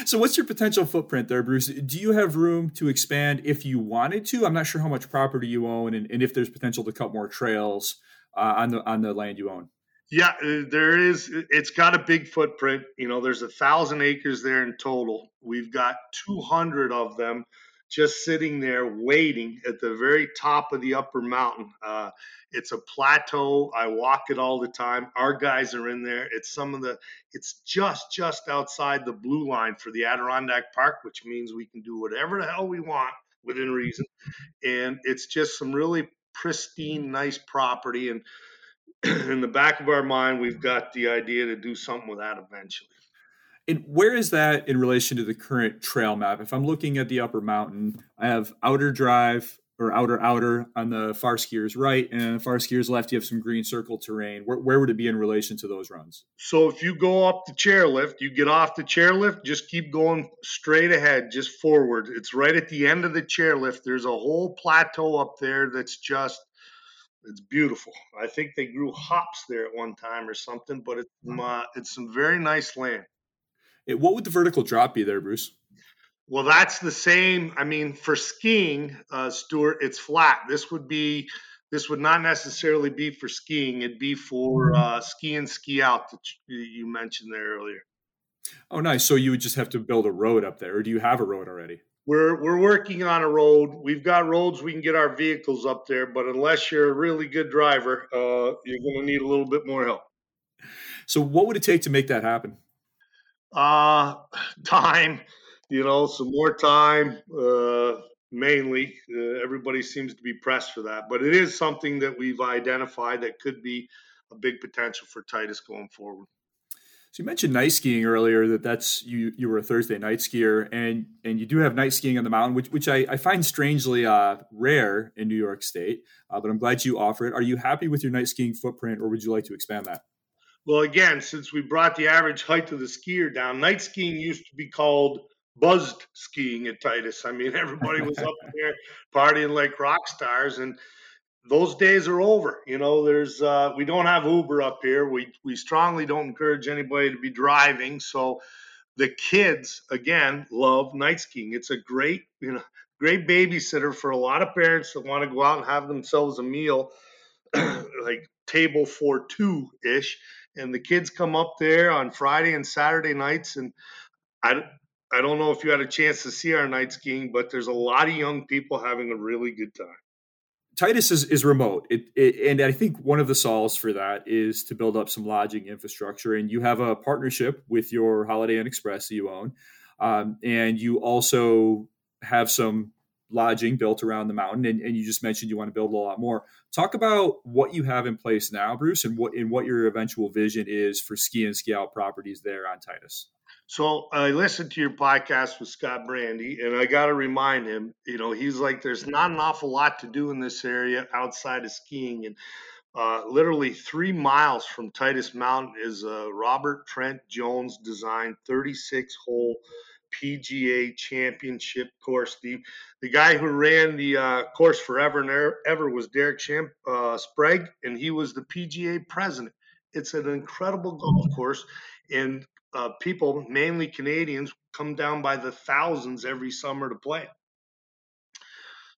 so what's your potential footprint there bruce do you have room to expand if you wanted to i'm not sure how much property you own and, and if there's potential to cut more trails uh, on the on the land you own? Yeah, uh, there is. It's got a big footprint. You know, there's a thousand acres there in total. We've got 200 of them just sitting there waiting at the very top of the upper mountain. Uh, it's a plateau. I walk it all the time. Our guys are in there. It's some of the. It's just just outside the blue line for the Adirondack Park, which means we can do whatever the hell we want within reason. And it's just some really pristine, nice property. And in the back of our mind, we've got the idea to do something with that eventually. And where is that in relation to the current trail map? If I'm looking at the upper mountain, I have Outer Drive, or outer outer on the far skiers right, and the far skiers left, you have some green circle terrain. Where, where would it be in relation to those runs? So if you go up the chairlift, you get off the chairlift, just keep going straight ahead, just forward. It's right at the end of the chairlift. There's a whole plateau up there that's just it's beautiful. I think they grew hops there at one time or something, but it's uh, it's some very nice land. It, what would the vertical drop be there, Bruce? Well, that's the same. I mean, for skiing, uh, Stuart, it's flat. This would be this would not necessarily be for skiing. It'd be for mm-hmm. uh, ski and ski out that you mentioned there earlier. Oh, nice. So you would just have to build a road up there, or do you have a road already? We're we're working on a road. We've got roads we can get our vehicles up there, but unless you're a really good driver, uh, you're going to need a little bit more help. So, what would it take to make that happen? Uh, time you know, some more time. Uh, mainly, uh, everybody seems to be pressed for that, but it is something that we've identified that could be a big potential for Titus going forward. So you mentioned night skiing earlier. That that's you. You were a Thursday night skier, and and you do have night skiing on the mountain, which which I, I find strangely uh, rare in New York State. Uh, but I'm glad you offer it. Are you happy with your night skiing footprint, or would you like to expand that? Well, again, since we brought the average height of the skier down, night skiing used to be called buzzed skiing at Titus. I mean, everybody was up there partying like rock stars, and those days are over. You know, there's uh, we don't have Uber up here. We we strongly don't encourage anybody to be driving. So the kids again love night skiing. It's a great you know great babysitter for a lot of parents that want to go out and have themselves a meal like table for two ish and the kids come up there on friday and saturday nights and I, I don't know if you had a chance to see our night skiing, but there's a lot of young people having a really good time. Titus is, is remote, it, it, and I think one of the solves for that is to build up some lodging infrastructure. And you have a partnership with your Holiday Inn Express that you own, um, and you also have some lodging built around the mountain. And, and, you just mentioned you want to build a lot more. Talk about what you have in place now, Bruce, and what and what your eventual vision is for ski and ski out properties there on Titus. So I listened to your podcast with Scott Brandi, and I got to remind him, you know, he's like, there's not an awful lot to do in this area outside of skiing. And uh, literally three miles from Titus Mountain is a Robert Trent Jones designed 36 hole PGA championship course. The, the guy who ran the uh, course forever and ever was Derek Champ, uh, Sprague, and he was the PGA president. It's an incredible golf course. And uh, people, mainly Canadians, come down by the thousands every summer to play.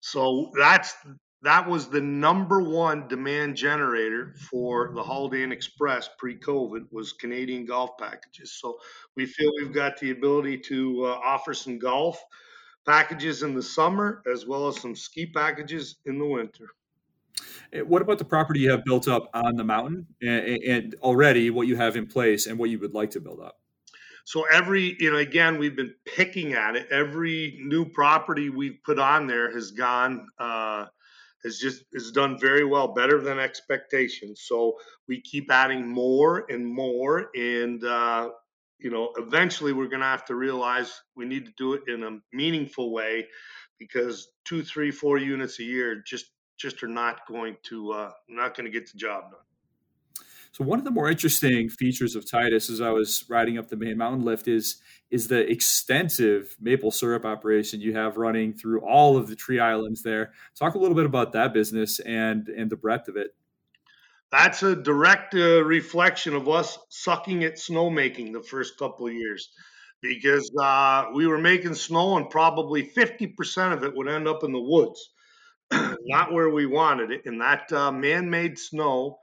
So that's that was the number one demand generator for the Holiday Inn Express pre-COVID was Canadian golf packages. So we feel we've got the ability to uh, offer some golf packages in the summer as well as some ski packages in the winter. Eh, what about the property you have built up on the mountain and, and already what you have in place and what you would like to build up? So every, you know, again, we've been picking at it. Every new property we've put on there has gone, uh, has just has done very well, better than expectations. So we keep adding more and more, and uh, you know, eventually we're going to have to realize we need to do it in a meaningful way, because two, three, four units a year just just are not going to uh, not going to get the job done. So one of the more interesting features of Titus as I was riding up the main mountain lift is is the extensive maple syrup operation you have running through all of the tree islands there. Talk a little bit about that business and and the breadth of it. That's a direct uh, reflection of us sucking at snowmaking the first couple of years because uh, we were making snow and probably 50% of it would end up in the woods, not where we wanted it. And that uh, man made snow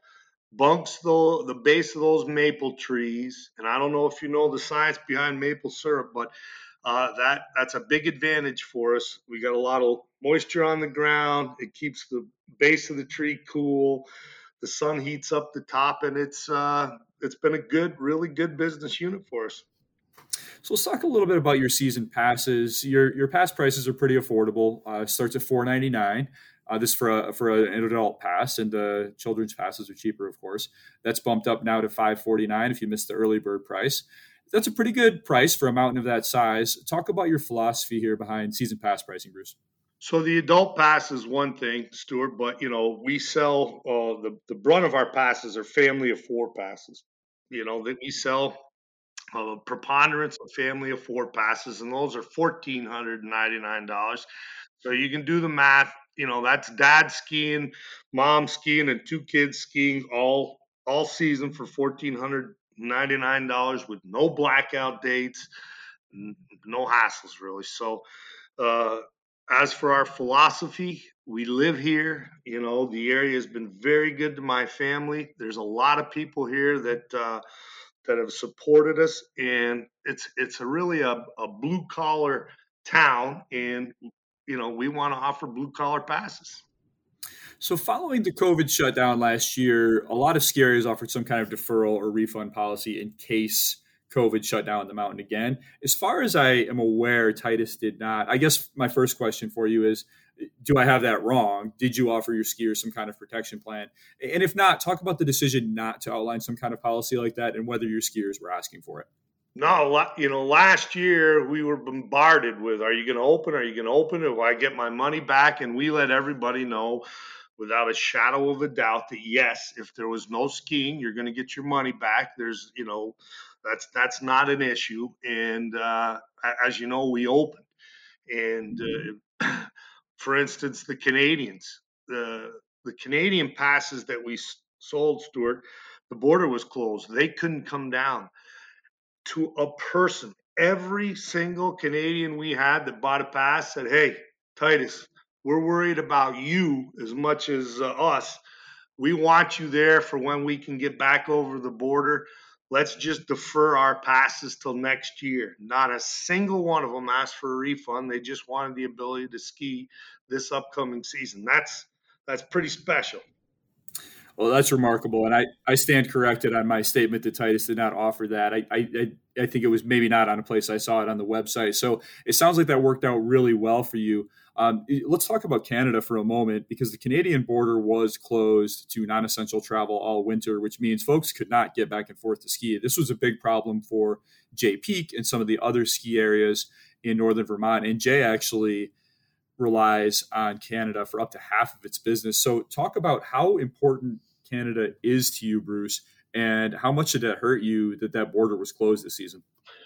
bunks the the base of those maple trees. And I don't know if you know the science behind maple syrup, but uh, that that's a big advantage for us. We got a lot of moisture on the ground. It keeps the base of the tree cool. The sun heats up the top, and it's uh, it's been a good, really good business unit for us. So let's talk a little bit about your season passes. Your your pass prices are pretty affordable. Uh, starts at four ninety nine. Uh, this for a, for an adult pass, and the children's passes are cheaper, of course. That's bumped up now to five forty nine if you missed the early bird price. That's a pretty good price for a mountain of that size. Talk about your philosophy here behind season pass pricing, Bruce. So the adult pass is one thing, Stuart, but you know we sell uh, the the brunt of our passes are family of four passes. You know that we sell a preponderance of family of four passes, and those are fourteen hundred ninety nine dollars. So you can do the math. You know that's dad skiing, mom skiing, and two kids skiing all all season for fourteen hundred ninety nine dollars with no blackout dates, no hassles really. So. Uh, as for our philosophy, we live here. You know, the area has been very good to my family. There's a lot of people here that uh, that have supported us, and it's it's a really a, a blue collar town, and you know we want to offer blue collar passes. So, following the COVID shutdown last year, a lot of ski areas offered some kind of deferral or refund policy in case COVID shut down the mountain again. As far as I am aware, Titus did not. I guess my first question for you is do I have that wrong? Did you offer your skiers some kind of protection plan? And if not, talk about the decision not to outline some kind of policy like that and whether your skiers were asking for it. No, you know, last year we were bombarded with, "Are you going to open? Are you going to open? Will I get my money back?" And we let everybody know, without a shadow of a doubt, that yes, if there was no skiing, you're going to get your money back. There's, you know, that's that's not an issue. And uh, as you know, we opened. And uh, for instance, the Canadians, the the Canadian passes that we sold, Stuart, the border was closed. They couldn't come down. To a person, every single Canadian we had that bought a pass said, "Hey, Titus, we're worried about you as much as uh, us. We want you there for when we can get back over the border." let's just defer our passes till next year. Not a single one of them asked for a refund. They just wanted the ability to ski this upcoming season. That's that's pretty special. Well, that's remarkable, and I, I stand corrected on my statement that Titus did not offer that. I, I I think it was maybe not on a place I saw it on the website. So it sounds like that worked out really well for you. Um, let's talk about Canada for a moment because the Canadian border was closed to non essential travel all winter, which means folks could not get back and forth to ski. This was a big problem for Jay Peak and some of the other ski areas in northern Vermont. And Jay actually relies on Canada for up to half of its business. So, talk about how important Canada is to you, Bruce, and how much did that hurt you that that border was closed this season?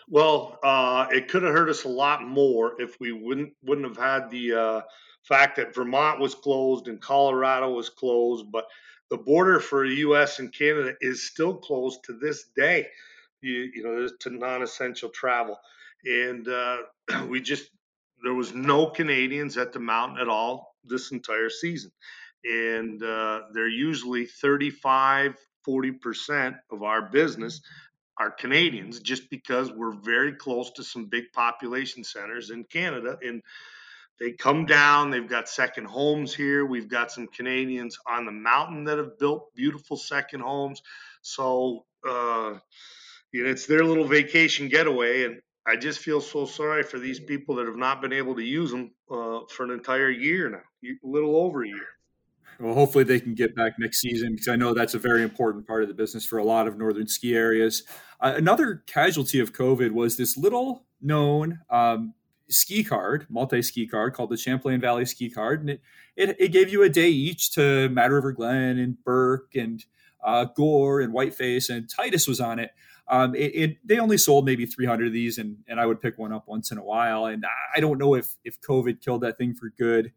Well, uh, it could have hurt us a lot more if we wouldn't wouldn't have had the uh, fact that Vermont was closed and Colorado was closed, but the border for the U.S. and Canada is still closed to this day. You, you know, to non-essential travel, and uh, we just there was no Canadians at the mountain at all this entire season, and uh, they're usually 35, 40 percent of our business are Canadians just because we're very close to some big population centers in Canada. And they come down, they've got second homes here. We've got some Canadians on the mountain that have built beautiful second homes. So, uh, you know, it's their little vacation getaway. And I just feel so sorry for these people that have not been able to use them uh, for an entire year now, a little over a year well, hopefully they can get back next season because I know that's a very important part of the business for a lot of northern ski areas. Uh, another casualty of COVID was this little known um, ski card, multi ski card called the Champlain Valley Ski Card, and it, it, it gave you a day each to Mad River Glen and Burke and uh, Gore and Whiteface, and Titus was on it. Um, it, it, they only sold maybe 300 of these, and, and I would pick one up once in a while. And I don't know if if COVID killed that thing for good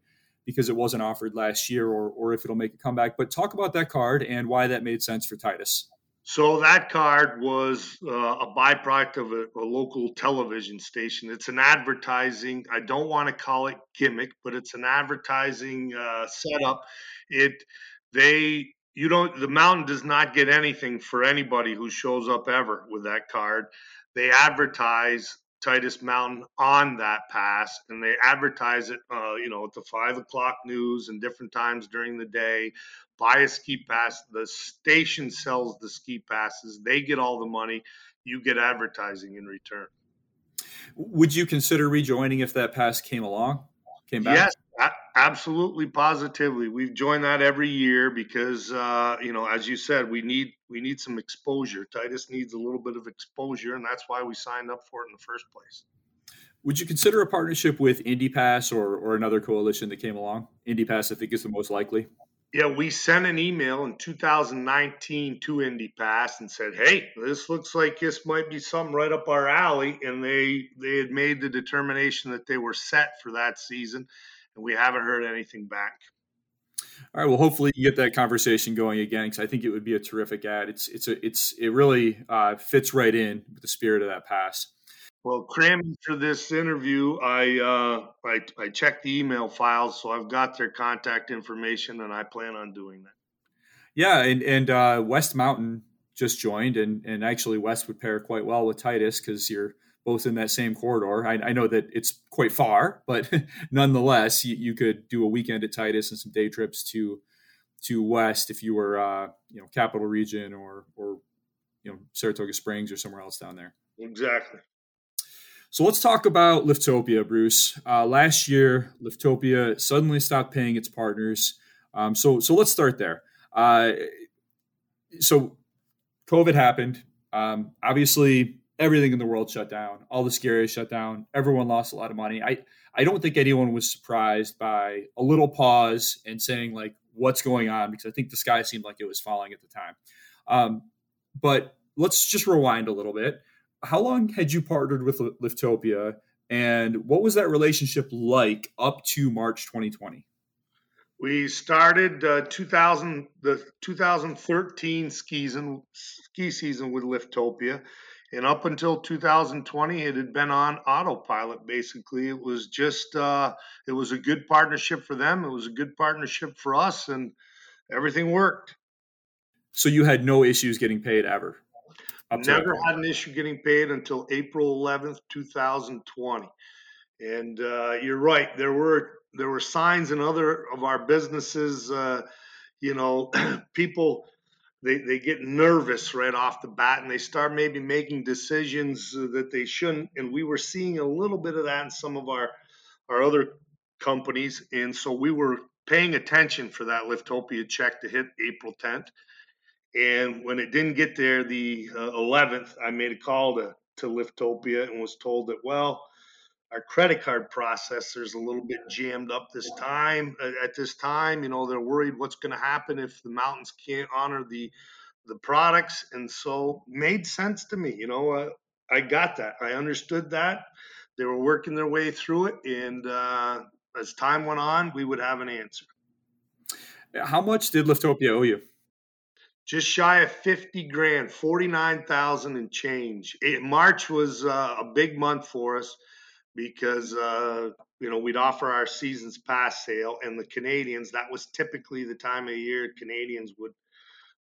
because it wasn't offered last year or, or if it'll make a comeback. But talk about that card and why that made sense for Titus. So that card was uh, a byproduct of a, a, local television station. It's an advertising. I don't want to call it gimmick, but it's an advertising uh, setup. It they you don't the mountain does not get anything for anybody who shows up ever with that card. They advertise Titus Mountain on that pass, and they advertise it, uh, you know, at the five o'clock news and different times during the day. Buy a ski pass. The station sells the ski passes. They get all the money. You get advertising in return. Would you consider rejoining if that pass came along? Came back? Yes, absolutely positively we've joined that every year because uh, you know as you said we need we need some exposure titus needs a little bit of exposure and that's why we signed up for it in the first place Would you consider a partnership with IndyPass or, or another coalition that came along? IndyPass, I think, is the most likely. Yeah, we sent an email in 2019 to IndyPass and said, "Hey, this looks like this might be something right up our alley." And they they had made the determination that they were set for that season, and we haven't heard anything back. All right. Well, hopefully you get that conversation going again because I think it would be a terrific ad. It's it's a it's it really uh, fits right in with the spirit of that pass. Well, cramming for this interview, I, uh, I I checked the email files, so I've got their contact information, and I plan on doing that. Yeah, and and uh, West Mountain just joined, and and actually West would pair quite well with Titus because you're both in that same corridor. I, I, know that it's quite far, but nonetheless, you, you, could do a weekend at Titus and some day trips to to West if you were uh, you know Capital Region or or you know Saratoga Springs or somewhere else down there. Exactly. So let's talk about Liftopia, Bruce. Uh, last year, Liftopia suddenly stopped paying its partners. Um, so, so let's start there. Uh, so, COVID happened. Um, obviously, everything in the world shut down. All the ski areas shut down. Everyone lost a lot of money. I, I don't think anyone was surprised by a little pause and saying like, "What's going on?" Because I think the sky seemed like it was falling at the time. Um, but let's just rewind a little bit how long had you partnered with Liftopia, and what was that relationship like up to March 2020? We started uh, 2000 the 2013 season ski season with Liftopia, and up until 2020, it had been on autopilot. Basically, it was just uh, it was a good partnership for them. It was a good partnership for us, and everything worked. So you had no issues getting paid ever. Never had an issue getting paid until April 11th, 2020. And uh, you're right. There were there were signs in other of our businesses. Uh, you know, people they they get nervous right off the bat, and they start maybe making decisions that they shouldn't. And we were seeing a little bit of that in some of our our other companies, and so we were paying attention for that Liftopia check to hit April 10th. And when it didn't get there, the uh, 11th, I made a call to, to Liftopia and was told that, well, our credit card processor's a little bit jammed up this time. Uh, at this time, you know, they're worried what's going to happen if the mountains can't honor the the products, and so made sense to me. You know, uh, I got that. I understood that. They were working their way through it, and uh, as time went on, we would have an answer. How much did Liftopia owe you? just shy of 50 grand, 49,000 and change. It, March was uh, a big month for us because, uh, you know, we'd offer our season's pass sale and the Canadians, that was typically the time of year Canadians would,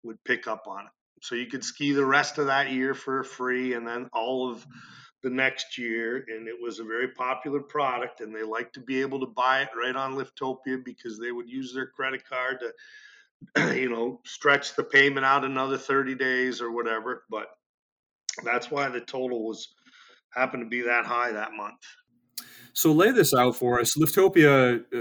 would pick up on it. So you could ski the rest of that year for free and then all of the next year. And it was a very popular product and they like to be able to buy it right on Liftopia because they would use their credit card to you know, stretch the payment out another 30 days or whatever. But that's why the total was happened to be that high that month. So lay this out for us. Liftopia, uh,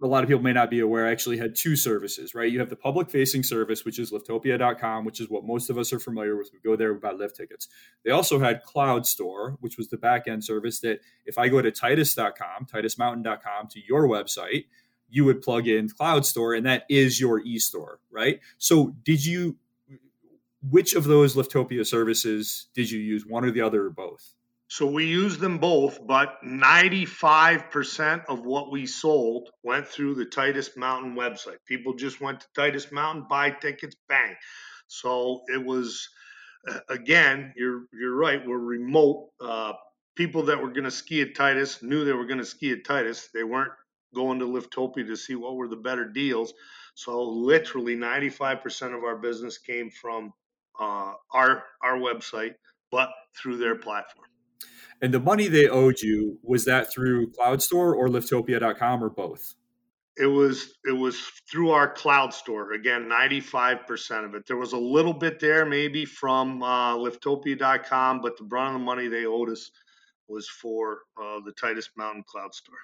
a lot of people may not be aware, actually had two services, right? You have the public facing service, which is liftopia.com, which is what most of us are familiar with. We go there about lift tickets. They also had Cloud Store, which was the back end service that if I go to titus.com, titusmountain.com to your website, you would plug in Cloud Store, and that is your e-store, right? So, did you? Which of those Liftopia services did you use? One or the other, or both? So we used them both, but 95% of what we sold went through the Titus Mountain website. People just went to Titus Mountain, buy tickets, bang. So it was, again, you're you're right. We're remote. Uh, people that were going to ski at Titus knew they were going to ski at Titus. They weren't going to Liftopia to see what were the better deals. So literally 95% of our business came from uh, our our website, but through their platform. And the money they owed you was that through Cloud Store or Liftopia.com or both? It was it was through our cloud store. Again, 95% of it. There was a little bit there maybe from uh, Liftopia.com, but the brunt of the money they owed us was for uh, the Titus Mountain Cloud Store.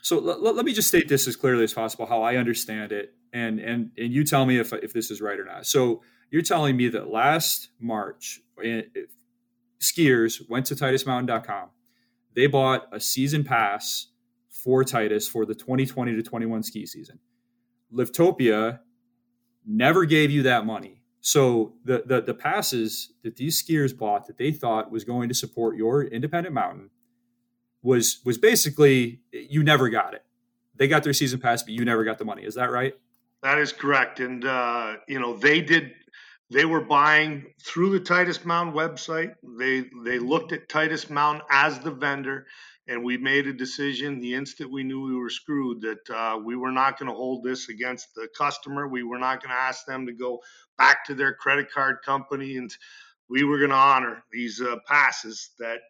So l- let me just state this as clearly as possible, how I understand it, and and and you tell me if if this is right or not. So you're telling me that last March, eh, skiers went to TitusMountain.com. they bought a season pass for Titus for the 2020 to 21 ski season. Liftopia never gave you that money. So the, the the passes that these skiers bought that they thought was going to support your independent mountain was was basically you never got it. They got their season pass, but you never got the money. Is that right? That is correct. And uh, you know they did. They were buying through the Titus Mountain website. They they looked at Titus Mountain as the vendor, and we made a decision the instant we knew we were screwed that uh, we were not going to hold this against the customer. We were not going to ask them to go back to their credit card company, and we were going to honor these uh, passes that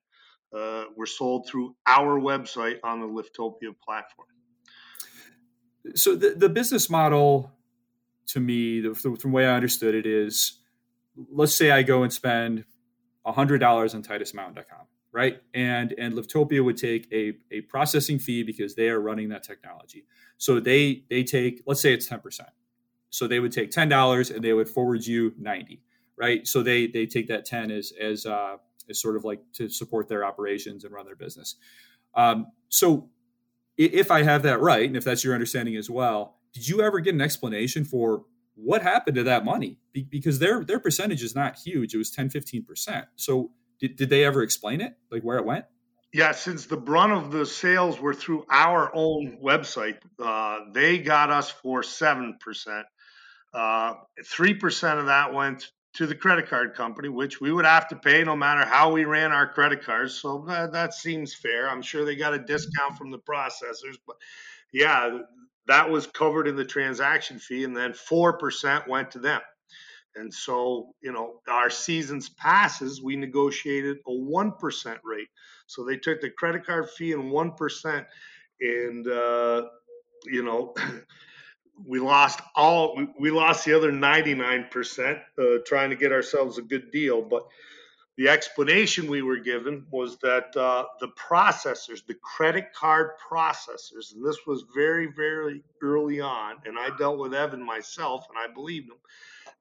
uh, were sold through our website on the Liftopia platform. So the, the business model, to me, the, the way I understood it is, let's say I go and spend hundred dollars on TitusMountain.com, right? And and Liftopia would take a, a processing fee because they are running that technology. So they they take, let's say it's ten percent. So they would take ten dollars and they would forward you ninety, right? So they they take that ten as as uh, is sort of like to support their operations and run their business. Um, so, if I have that right, and if that's your understanding as well, did you ever get an explanation for what happened to that money? Be- because their their percentage is not huge; it was 10, 15 percent. So, did, did they ever explain it, like where it went? Yeah, since the brunt of the sales were through our own website, uh, they got us for seven percent. Uh, three percent of that went to the credit card company, which we would have to pay no matter how we ran our credit cards. So that, that seems fair. I'm sure they got a discount from the processors, but yeah, that was covered in the transaction fee, and then four percent went to them. And so, you know, our seasons passes, we negotiated a one percent rate. So they took the credit card fee and one percent, and uh, you know. we lost all we lost the other 99% uh, trying to get ourselves a good deal but the explanation we were given was that uh, the processors the credit card processors and this was very very early on and i dealt with evan myself and i believed him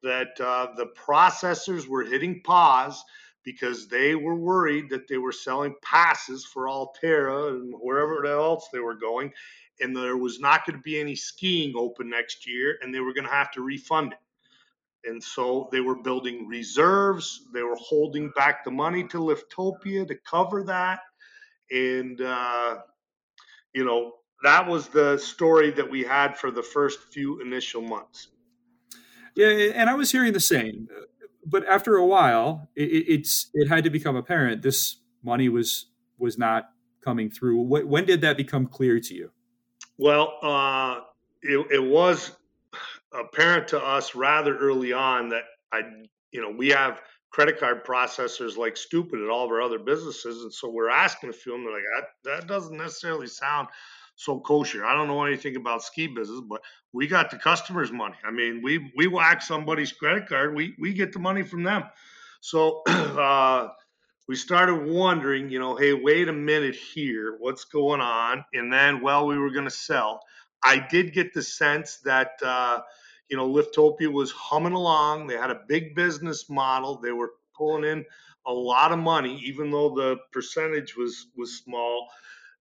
that uh, the processors were hitting pause because they were worried that they were selling passes for Alterra and wherever else they were going, and there was not going to be any skiing open next year, and they were going to have to refund it. And so they were building reserves. They were holding back the money to Liftopia to cover that. And, uh, you know, that was the story that we had for the first few initial months. Yeah, and I was hearing the same. But after a while, it, it's it had to become apparent this money was was not coming through. When did that become clear to you? Well, uh, it, it was apparent to us rather early on that I, you know, we have credit card processors like stupid at all of our other businesses, and so we're asking a few of them. They're like, that, that doesn't necessarily sound so kosher. I don't know anything about ski business, but we got the customers' money. I mean, we we whack somebody's credit card, we we get the money from them. So uh, we started wondering, you know, hey, wait a minute here, what's going on? And then, well, we were going to sell. I did get the sense that, uh, you know, Liftopia was humming along. They had a big business model. They were pulling in a lot of money, even though the percentage was was small.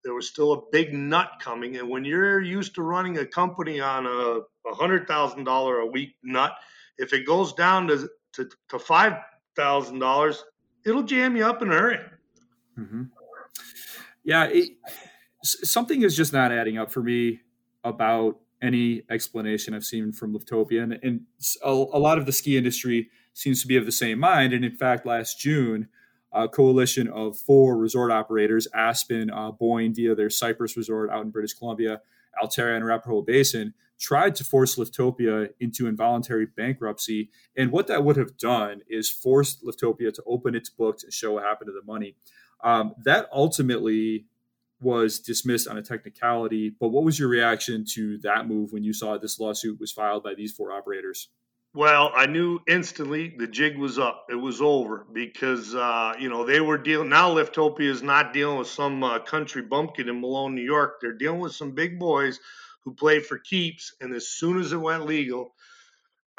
There was still a big nut coming, and when you're used to running a company on a hundred thousand dollar a week nut, if it goes down to to, to five thousand dollars, it'll jam you up in a hurry. Mm-hmm. Yeah, it, something is just not adding up for me about any explanation I've seen from Liftopia, and, and a, a, lot of the ski industry seems to be of the same mind. And in fact, last June, a coalition of four resort operators, Aspen, uh, Boyne via their Cypress Resort out in British Columbia, Alterra, and Arapahoe Basin, tried to force Liftopia into involuntary bankruptcy. And what that would have done is forced Liftopia to open its books and show what happened to the money. Um, that ultimately was dismissed on a technicality. But what was your reaction to that move when you saw this lawsuit was filed by these four operators? Well, I knew instantly the jig was up. It was over because uh, you know they were dealing. Now Liftopia is not dealing with some uh, country bumpkin in Malone, New York. They're dealing with some big boys who play for keeps. And as soon as it went legal,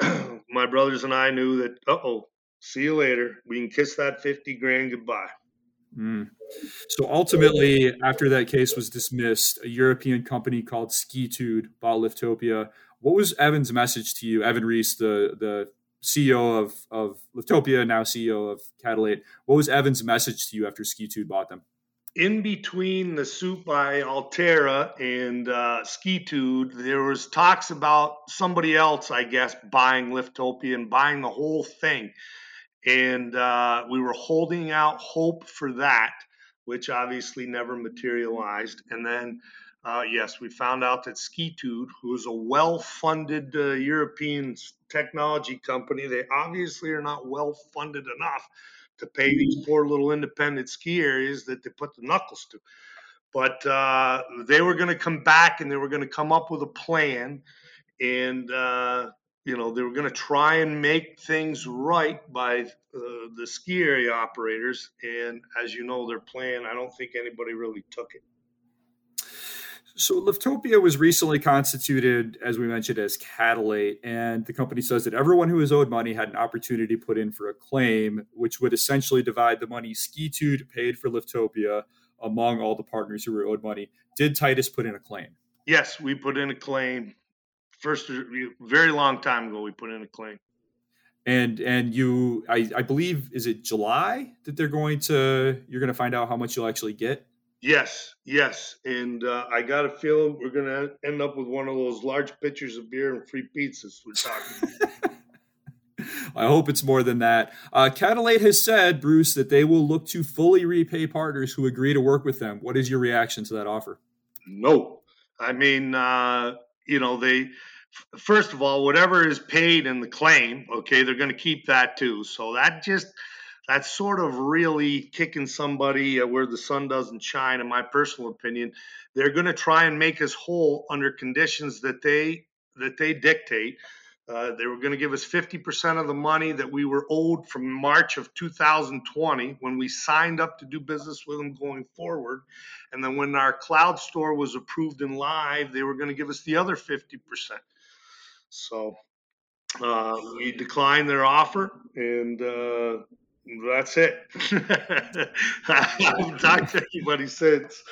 my brothers and I knew that, uh oh, see you later. We can kiss that 50 grand goodbye. Mm. So ultimately, after that case was dismissed, a European company called Skitude bought Liftopia. What was Evan's message to you, Evan Reece, the the CEO of of Liftopia, now CEO of Catalate? What was Evan's message to you after Skitude bought them? in between the suit by Alterra and uh, Skitude, there was talks about somebody else, I guess, buying Liftopia and buying the whole thing. And uh, we were holding out hope for that, which obviously never materialized. And then, uh, yes, we found out that Skitude, who is a well-funded uh, European technology company, they obviously are not well-funded enough to pay these poor little independent ski areas that they put the knuckles to. But uh, they were going to come back and they were going to come up with a plan, and uh, you know they were going to try and make things right by uh, the ski area operators. And as you know, their plan, I don't think anybody really took it. So Liftopia was recently constituted, as we mentioned, as Catalate, and the company says that everyone who is owed money had an opportunity to put in for a claim, which would essentially divide the money Skitude paid for Liftopia among all the partners who were owed money. Did Titus put in a claim? Yes, we put in a claim. First, very long time ago, we put in a claim. And and you, I, I believe, is it July that they're going to? You're going to find out how much you'll actually get. Yes, yes, and uh, I got a feeling we're going to end up with one of those large pitchers of beer and free pizzas we're talking. I hope it's more than that. Uh, Catalate has said, Bruce, that they will look to fully repay partners who agree to work with them. What is your reaction to that offer? No, I mean, uh, you know, they first of all, whatever is paid in the claim, okay, they're going to keep that too. So that just that's sort of really kicking somebody uh, where the sun doesn't shine in my personal opinion they're going to try and make us whole under conditions that they that they dictate uh, they were going to give us 50% of the money that we were owed from March of 2020 when we signed up to do business with them going forward. And then when our cloud store was approved and live, they were going to give us the other 50%. So uh, we declined their offer and uh, that's it. I haven't talked to anybody since.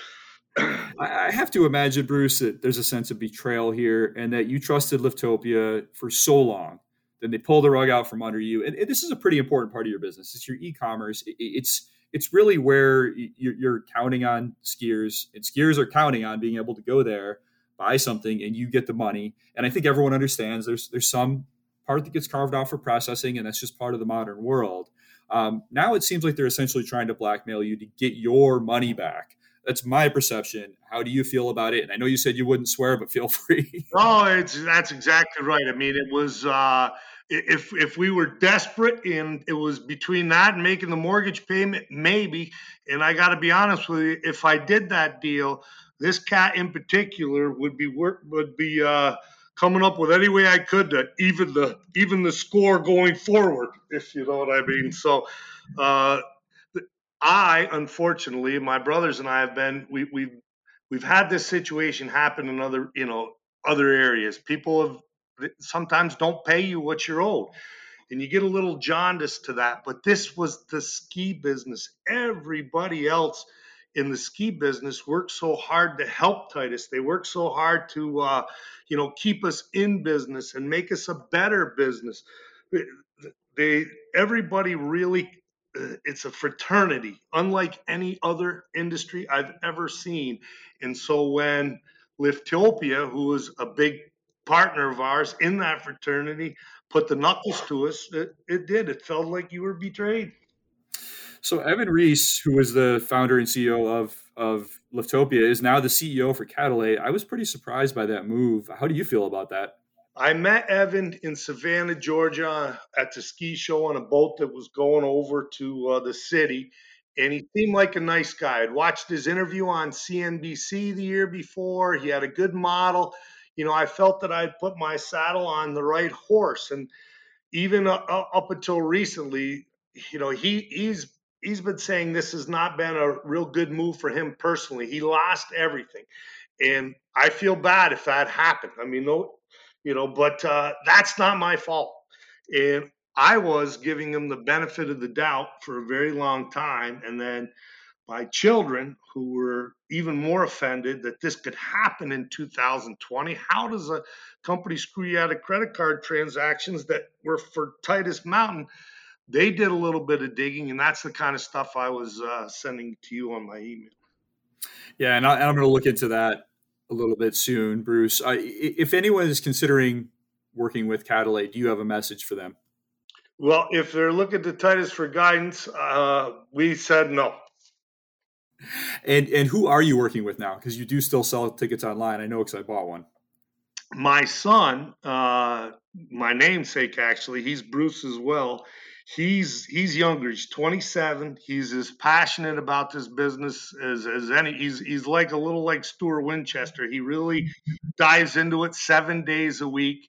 I have to imagine, Bruce, that there's a sense of betrayal here, and that you trusted Liftopia for so long. Then they pull the rug out from under you, and, this is a pretty important part of your business. It's your e-commerce. it's it's really where you're counting on skiers, and skiers are counting on being able to go there, buy something, and you get the money. And I think everyone understands there's there's some part that gets carved off for processing, and that's just part of the modern world. Um, now it seems like they're essentially trying to blackmail you to get your money back. That's my perception. How do you feel about it? And I know you said you wouldn't swear, but feel free. oh, it's that's exactly right. I mean, it was uh, if if we were desperate and it was between that and making the mortgage payment, maybe. And I got to be honest with you, if I did that deal, this cat in particular would be work would be. Uh, coming up with any way I could to even the even the score going forward, if you know what I mean. So, uh, I unfortunately, my brothers and I have been we we've we've had this situation happen in other you know other areas. People have sometimes don't pay you what you're owed. And you get a little jaundice to that, but this was the ski business. Everybody else in the ski business work so hard to help Titus. They work so hard to, uh, you know, keep us in business and make us a better business. They, everybody really, it's a fraternity, unlike any other industry I've ever seen. And so when Liftopia, who was a big partner of ours in that fraternity, put the knuckles to us, it, it did. It felt like you were betrayed. So Evan Reece, who was the founder and CEO of of Liftopia, is now the CEO for Catalate. I was pretty surprised by that move. How do you feel about that? I met Evan in Savannah, Georgia, at the ski show on a boat that was going over to uh, the city, and he seemed like a nice guy. I'd watched his interview on CNBC the year before. He had a good model. You know, I felt that I'd put my saddle on the right horse, and even uh, up until recently, you know, he he's he's been saying this has not been a real good move for him personally. He lost everything, and I feel bad if that happened. I mean, no, you know, but uh, that's not my fault. And I was giving them the benefit of the doubt for a very long time, and then by children who were even more offended that this could happen in 2020. How does a company screw you out of credit card transactions that were for Titus Mountain? They did a little bit of digging, and that's the kind of stuff I was uh, sending to you on my email. Yeah, and, I, am going to look into that a little bit soon, Bruce. I, if anyone is considering working with Catalate, do you have a message for them? Well, if they're looking to Titus for guidance, uh, we said no. And and who are you working with now? Because you do still sell tickets online. I know because I bought one. My son, uh, my namesake, actually, he's Bruce as well. He's he's younger. He's 27. He's as passionate about this business as as any. He's he's like a little like Stuart Winchester. He really dives into it seven days a week,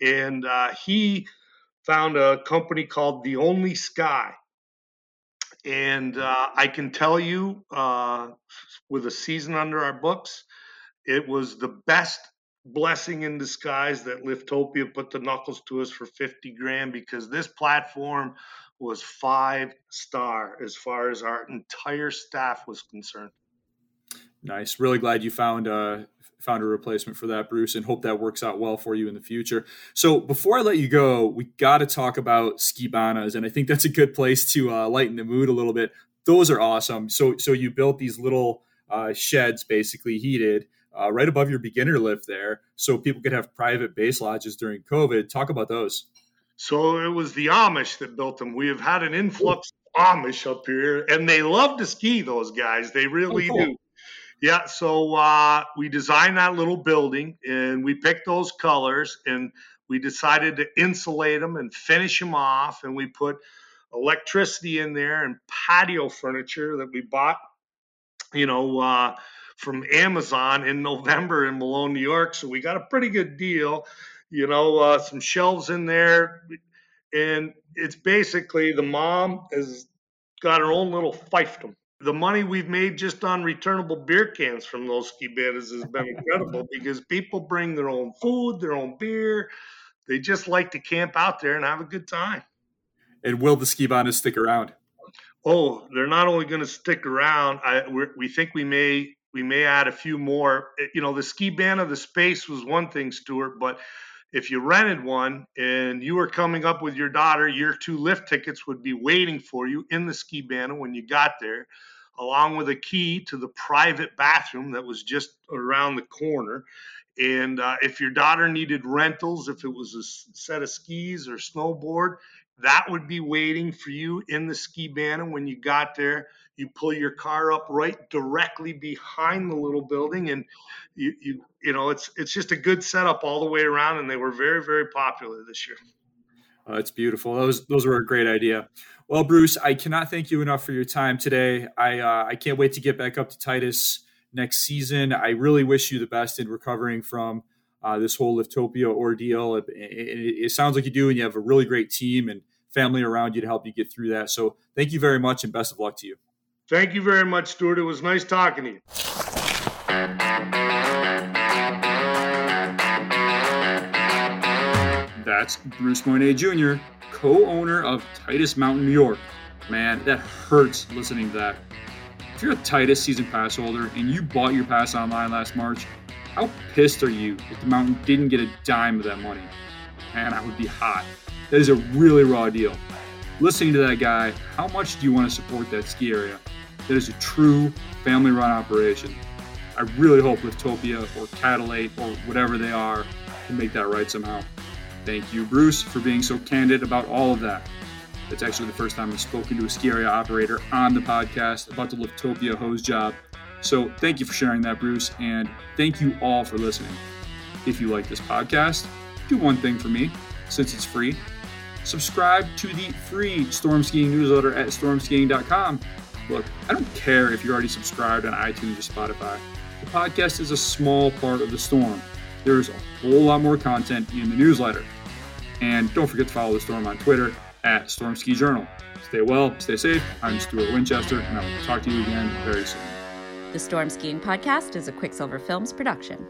and uh, he found a company called The Only Sky and uh, I can tell you, uh, with a season under our books, it was the best blessing in disguise that Liftopia put the knuckles to us for 50 grand because this platform was five star as far as our entire staff was concerned. Nice. Really glad you found uh, found a replacement for that, Bruce, and hope that works out well for you in the future. So before I let you go, we got to talk about skibanas, and I think that's a good place to uh, lighten the mood a little bit. Those are awesome. So so you built these little uh, sheds, basically heated. Uh, right above your beginner lift there, so people could have private base lodges during COVID. Talk about those. So it was the Amish that built them. We have had an influx of Amish up here, and they love to ski. Those guys, they really oh, cool. do. Yeah, so uh, we designed that little building and we picked those colors and we decided to insulate them and finish them off. And we put electricity in there and patio furniture that we bought, you know, uh, from Amazon in November in Malone, New York. So we got a pretty good deal, you know, uh, some shelves in there. And it's basically the mom has got her own little fiefdom the money we've made just on returnable beer cans from those skibanas has been incredible because people bring their own food, their own beer. They just like to camp out there and have a good time. And will the skibanas stick around? Oh, they're not only going to stick around. I, we think we may we may add a few more. You know, the ski ban of the space was one thing, Stuart, but if you rented one and you were coming up with your daughter, your two lift tickets would be waiting for you in the skibana when you got there, along with a key to the private bathroom that was just around the corner. And uh, if your daughter needed rentals, if it was a set of skis or snowboard, that would be waiting for you in the skibana when you got there you pull your car up right directly behind the little building and you you you know it's it's just a good setup all the way around and they were very very popular this year. Oh, that's beautiful. Those those were a great idea. Well bruce i cannot thank you enough for your time today. I uh, i can't wait to get back up to titus next season i really wish you the best in recovering from uh, this whole liftopia ordeal it, it, it sounds like you do and you have a really great team and family around you to help you get through that so thank you very much and best of luck to you Thank you very much, Stuart. It was nice talking to you. That's Bruce Monette Jr., co owner of Titus Mountain, New York. Man, that hurts listening to that. If you're a Titus season pass holder and you bought your pass online last March, how pissed are you if the mountain didn't get a dime of that money? Man, I would be hot. That is a really raw deal. Listening to that guy, how much do you want to support that ski area? that is a true family run operation. I really hope Liftopia or Catalate or whatever they are can make that right somehow. Thank you, Bruce, for being so candid about all of that. It's actually the first time I've spoken to a ski area operator on the podcast about the Liftopia hose job. So thank you for sharing that, Bruce, and thank you all for listening. If you like this podcast, do one thing for me, since it's free. Subscribe to the free storm skiing newsletter at stormskiing.com Look, I don't care if you're already subscribed on iTunes or Spotify. The podcast is a small part of the storm. There's a whole lot more content in the newsletter. And don't forget to follow the storm on Twitter at Storm Ski Journal. Stay well, stay safe. I'm Stuart Winchester, and I will talk to you again very soon. The Storm Skiing Podcast is a Quicksilver Films production.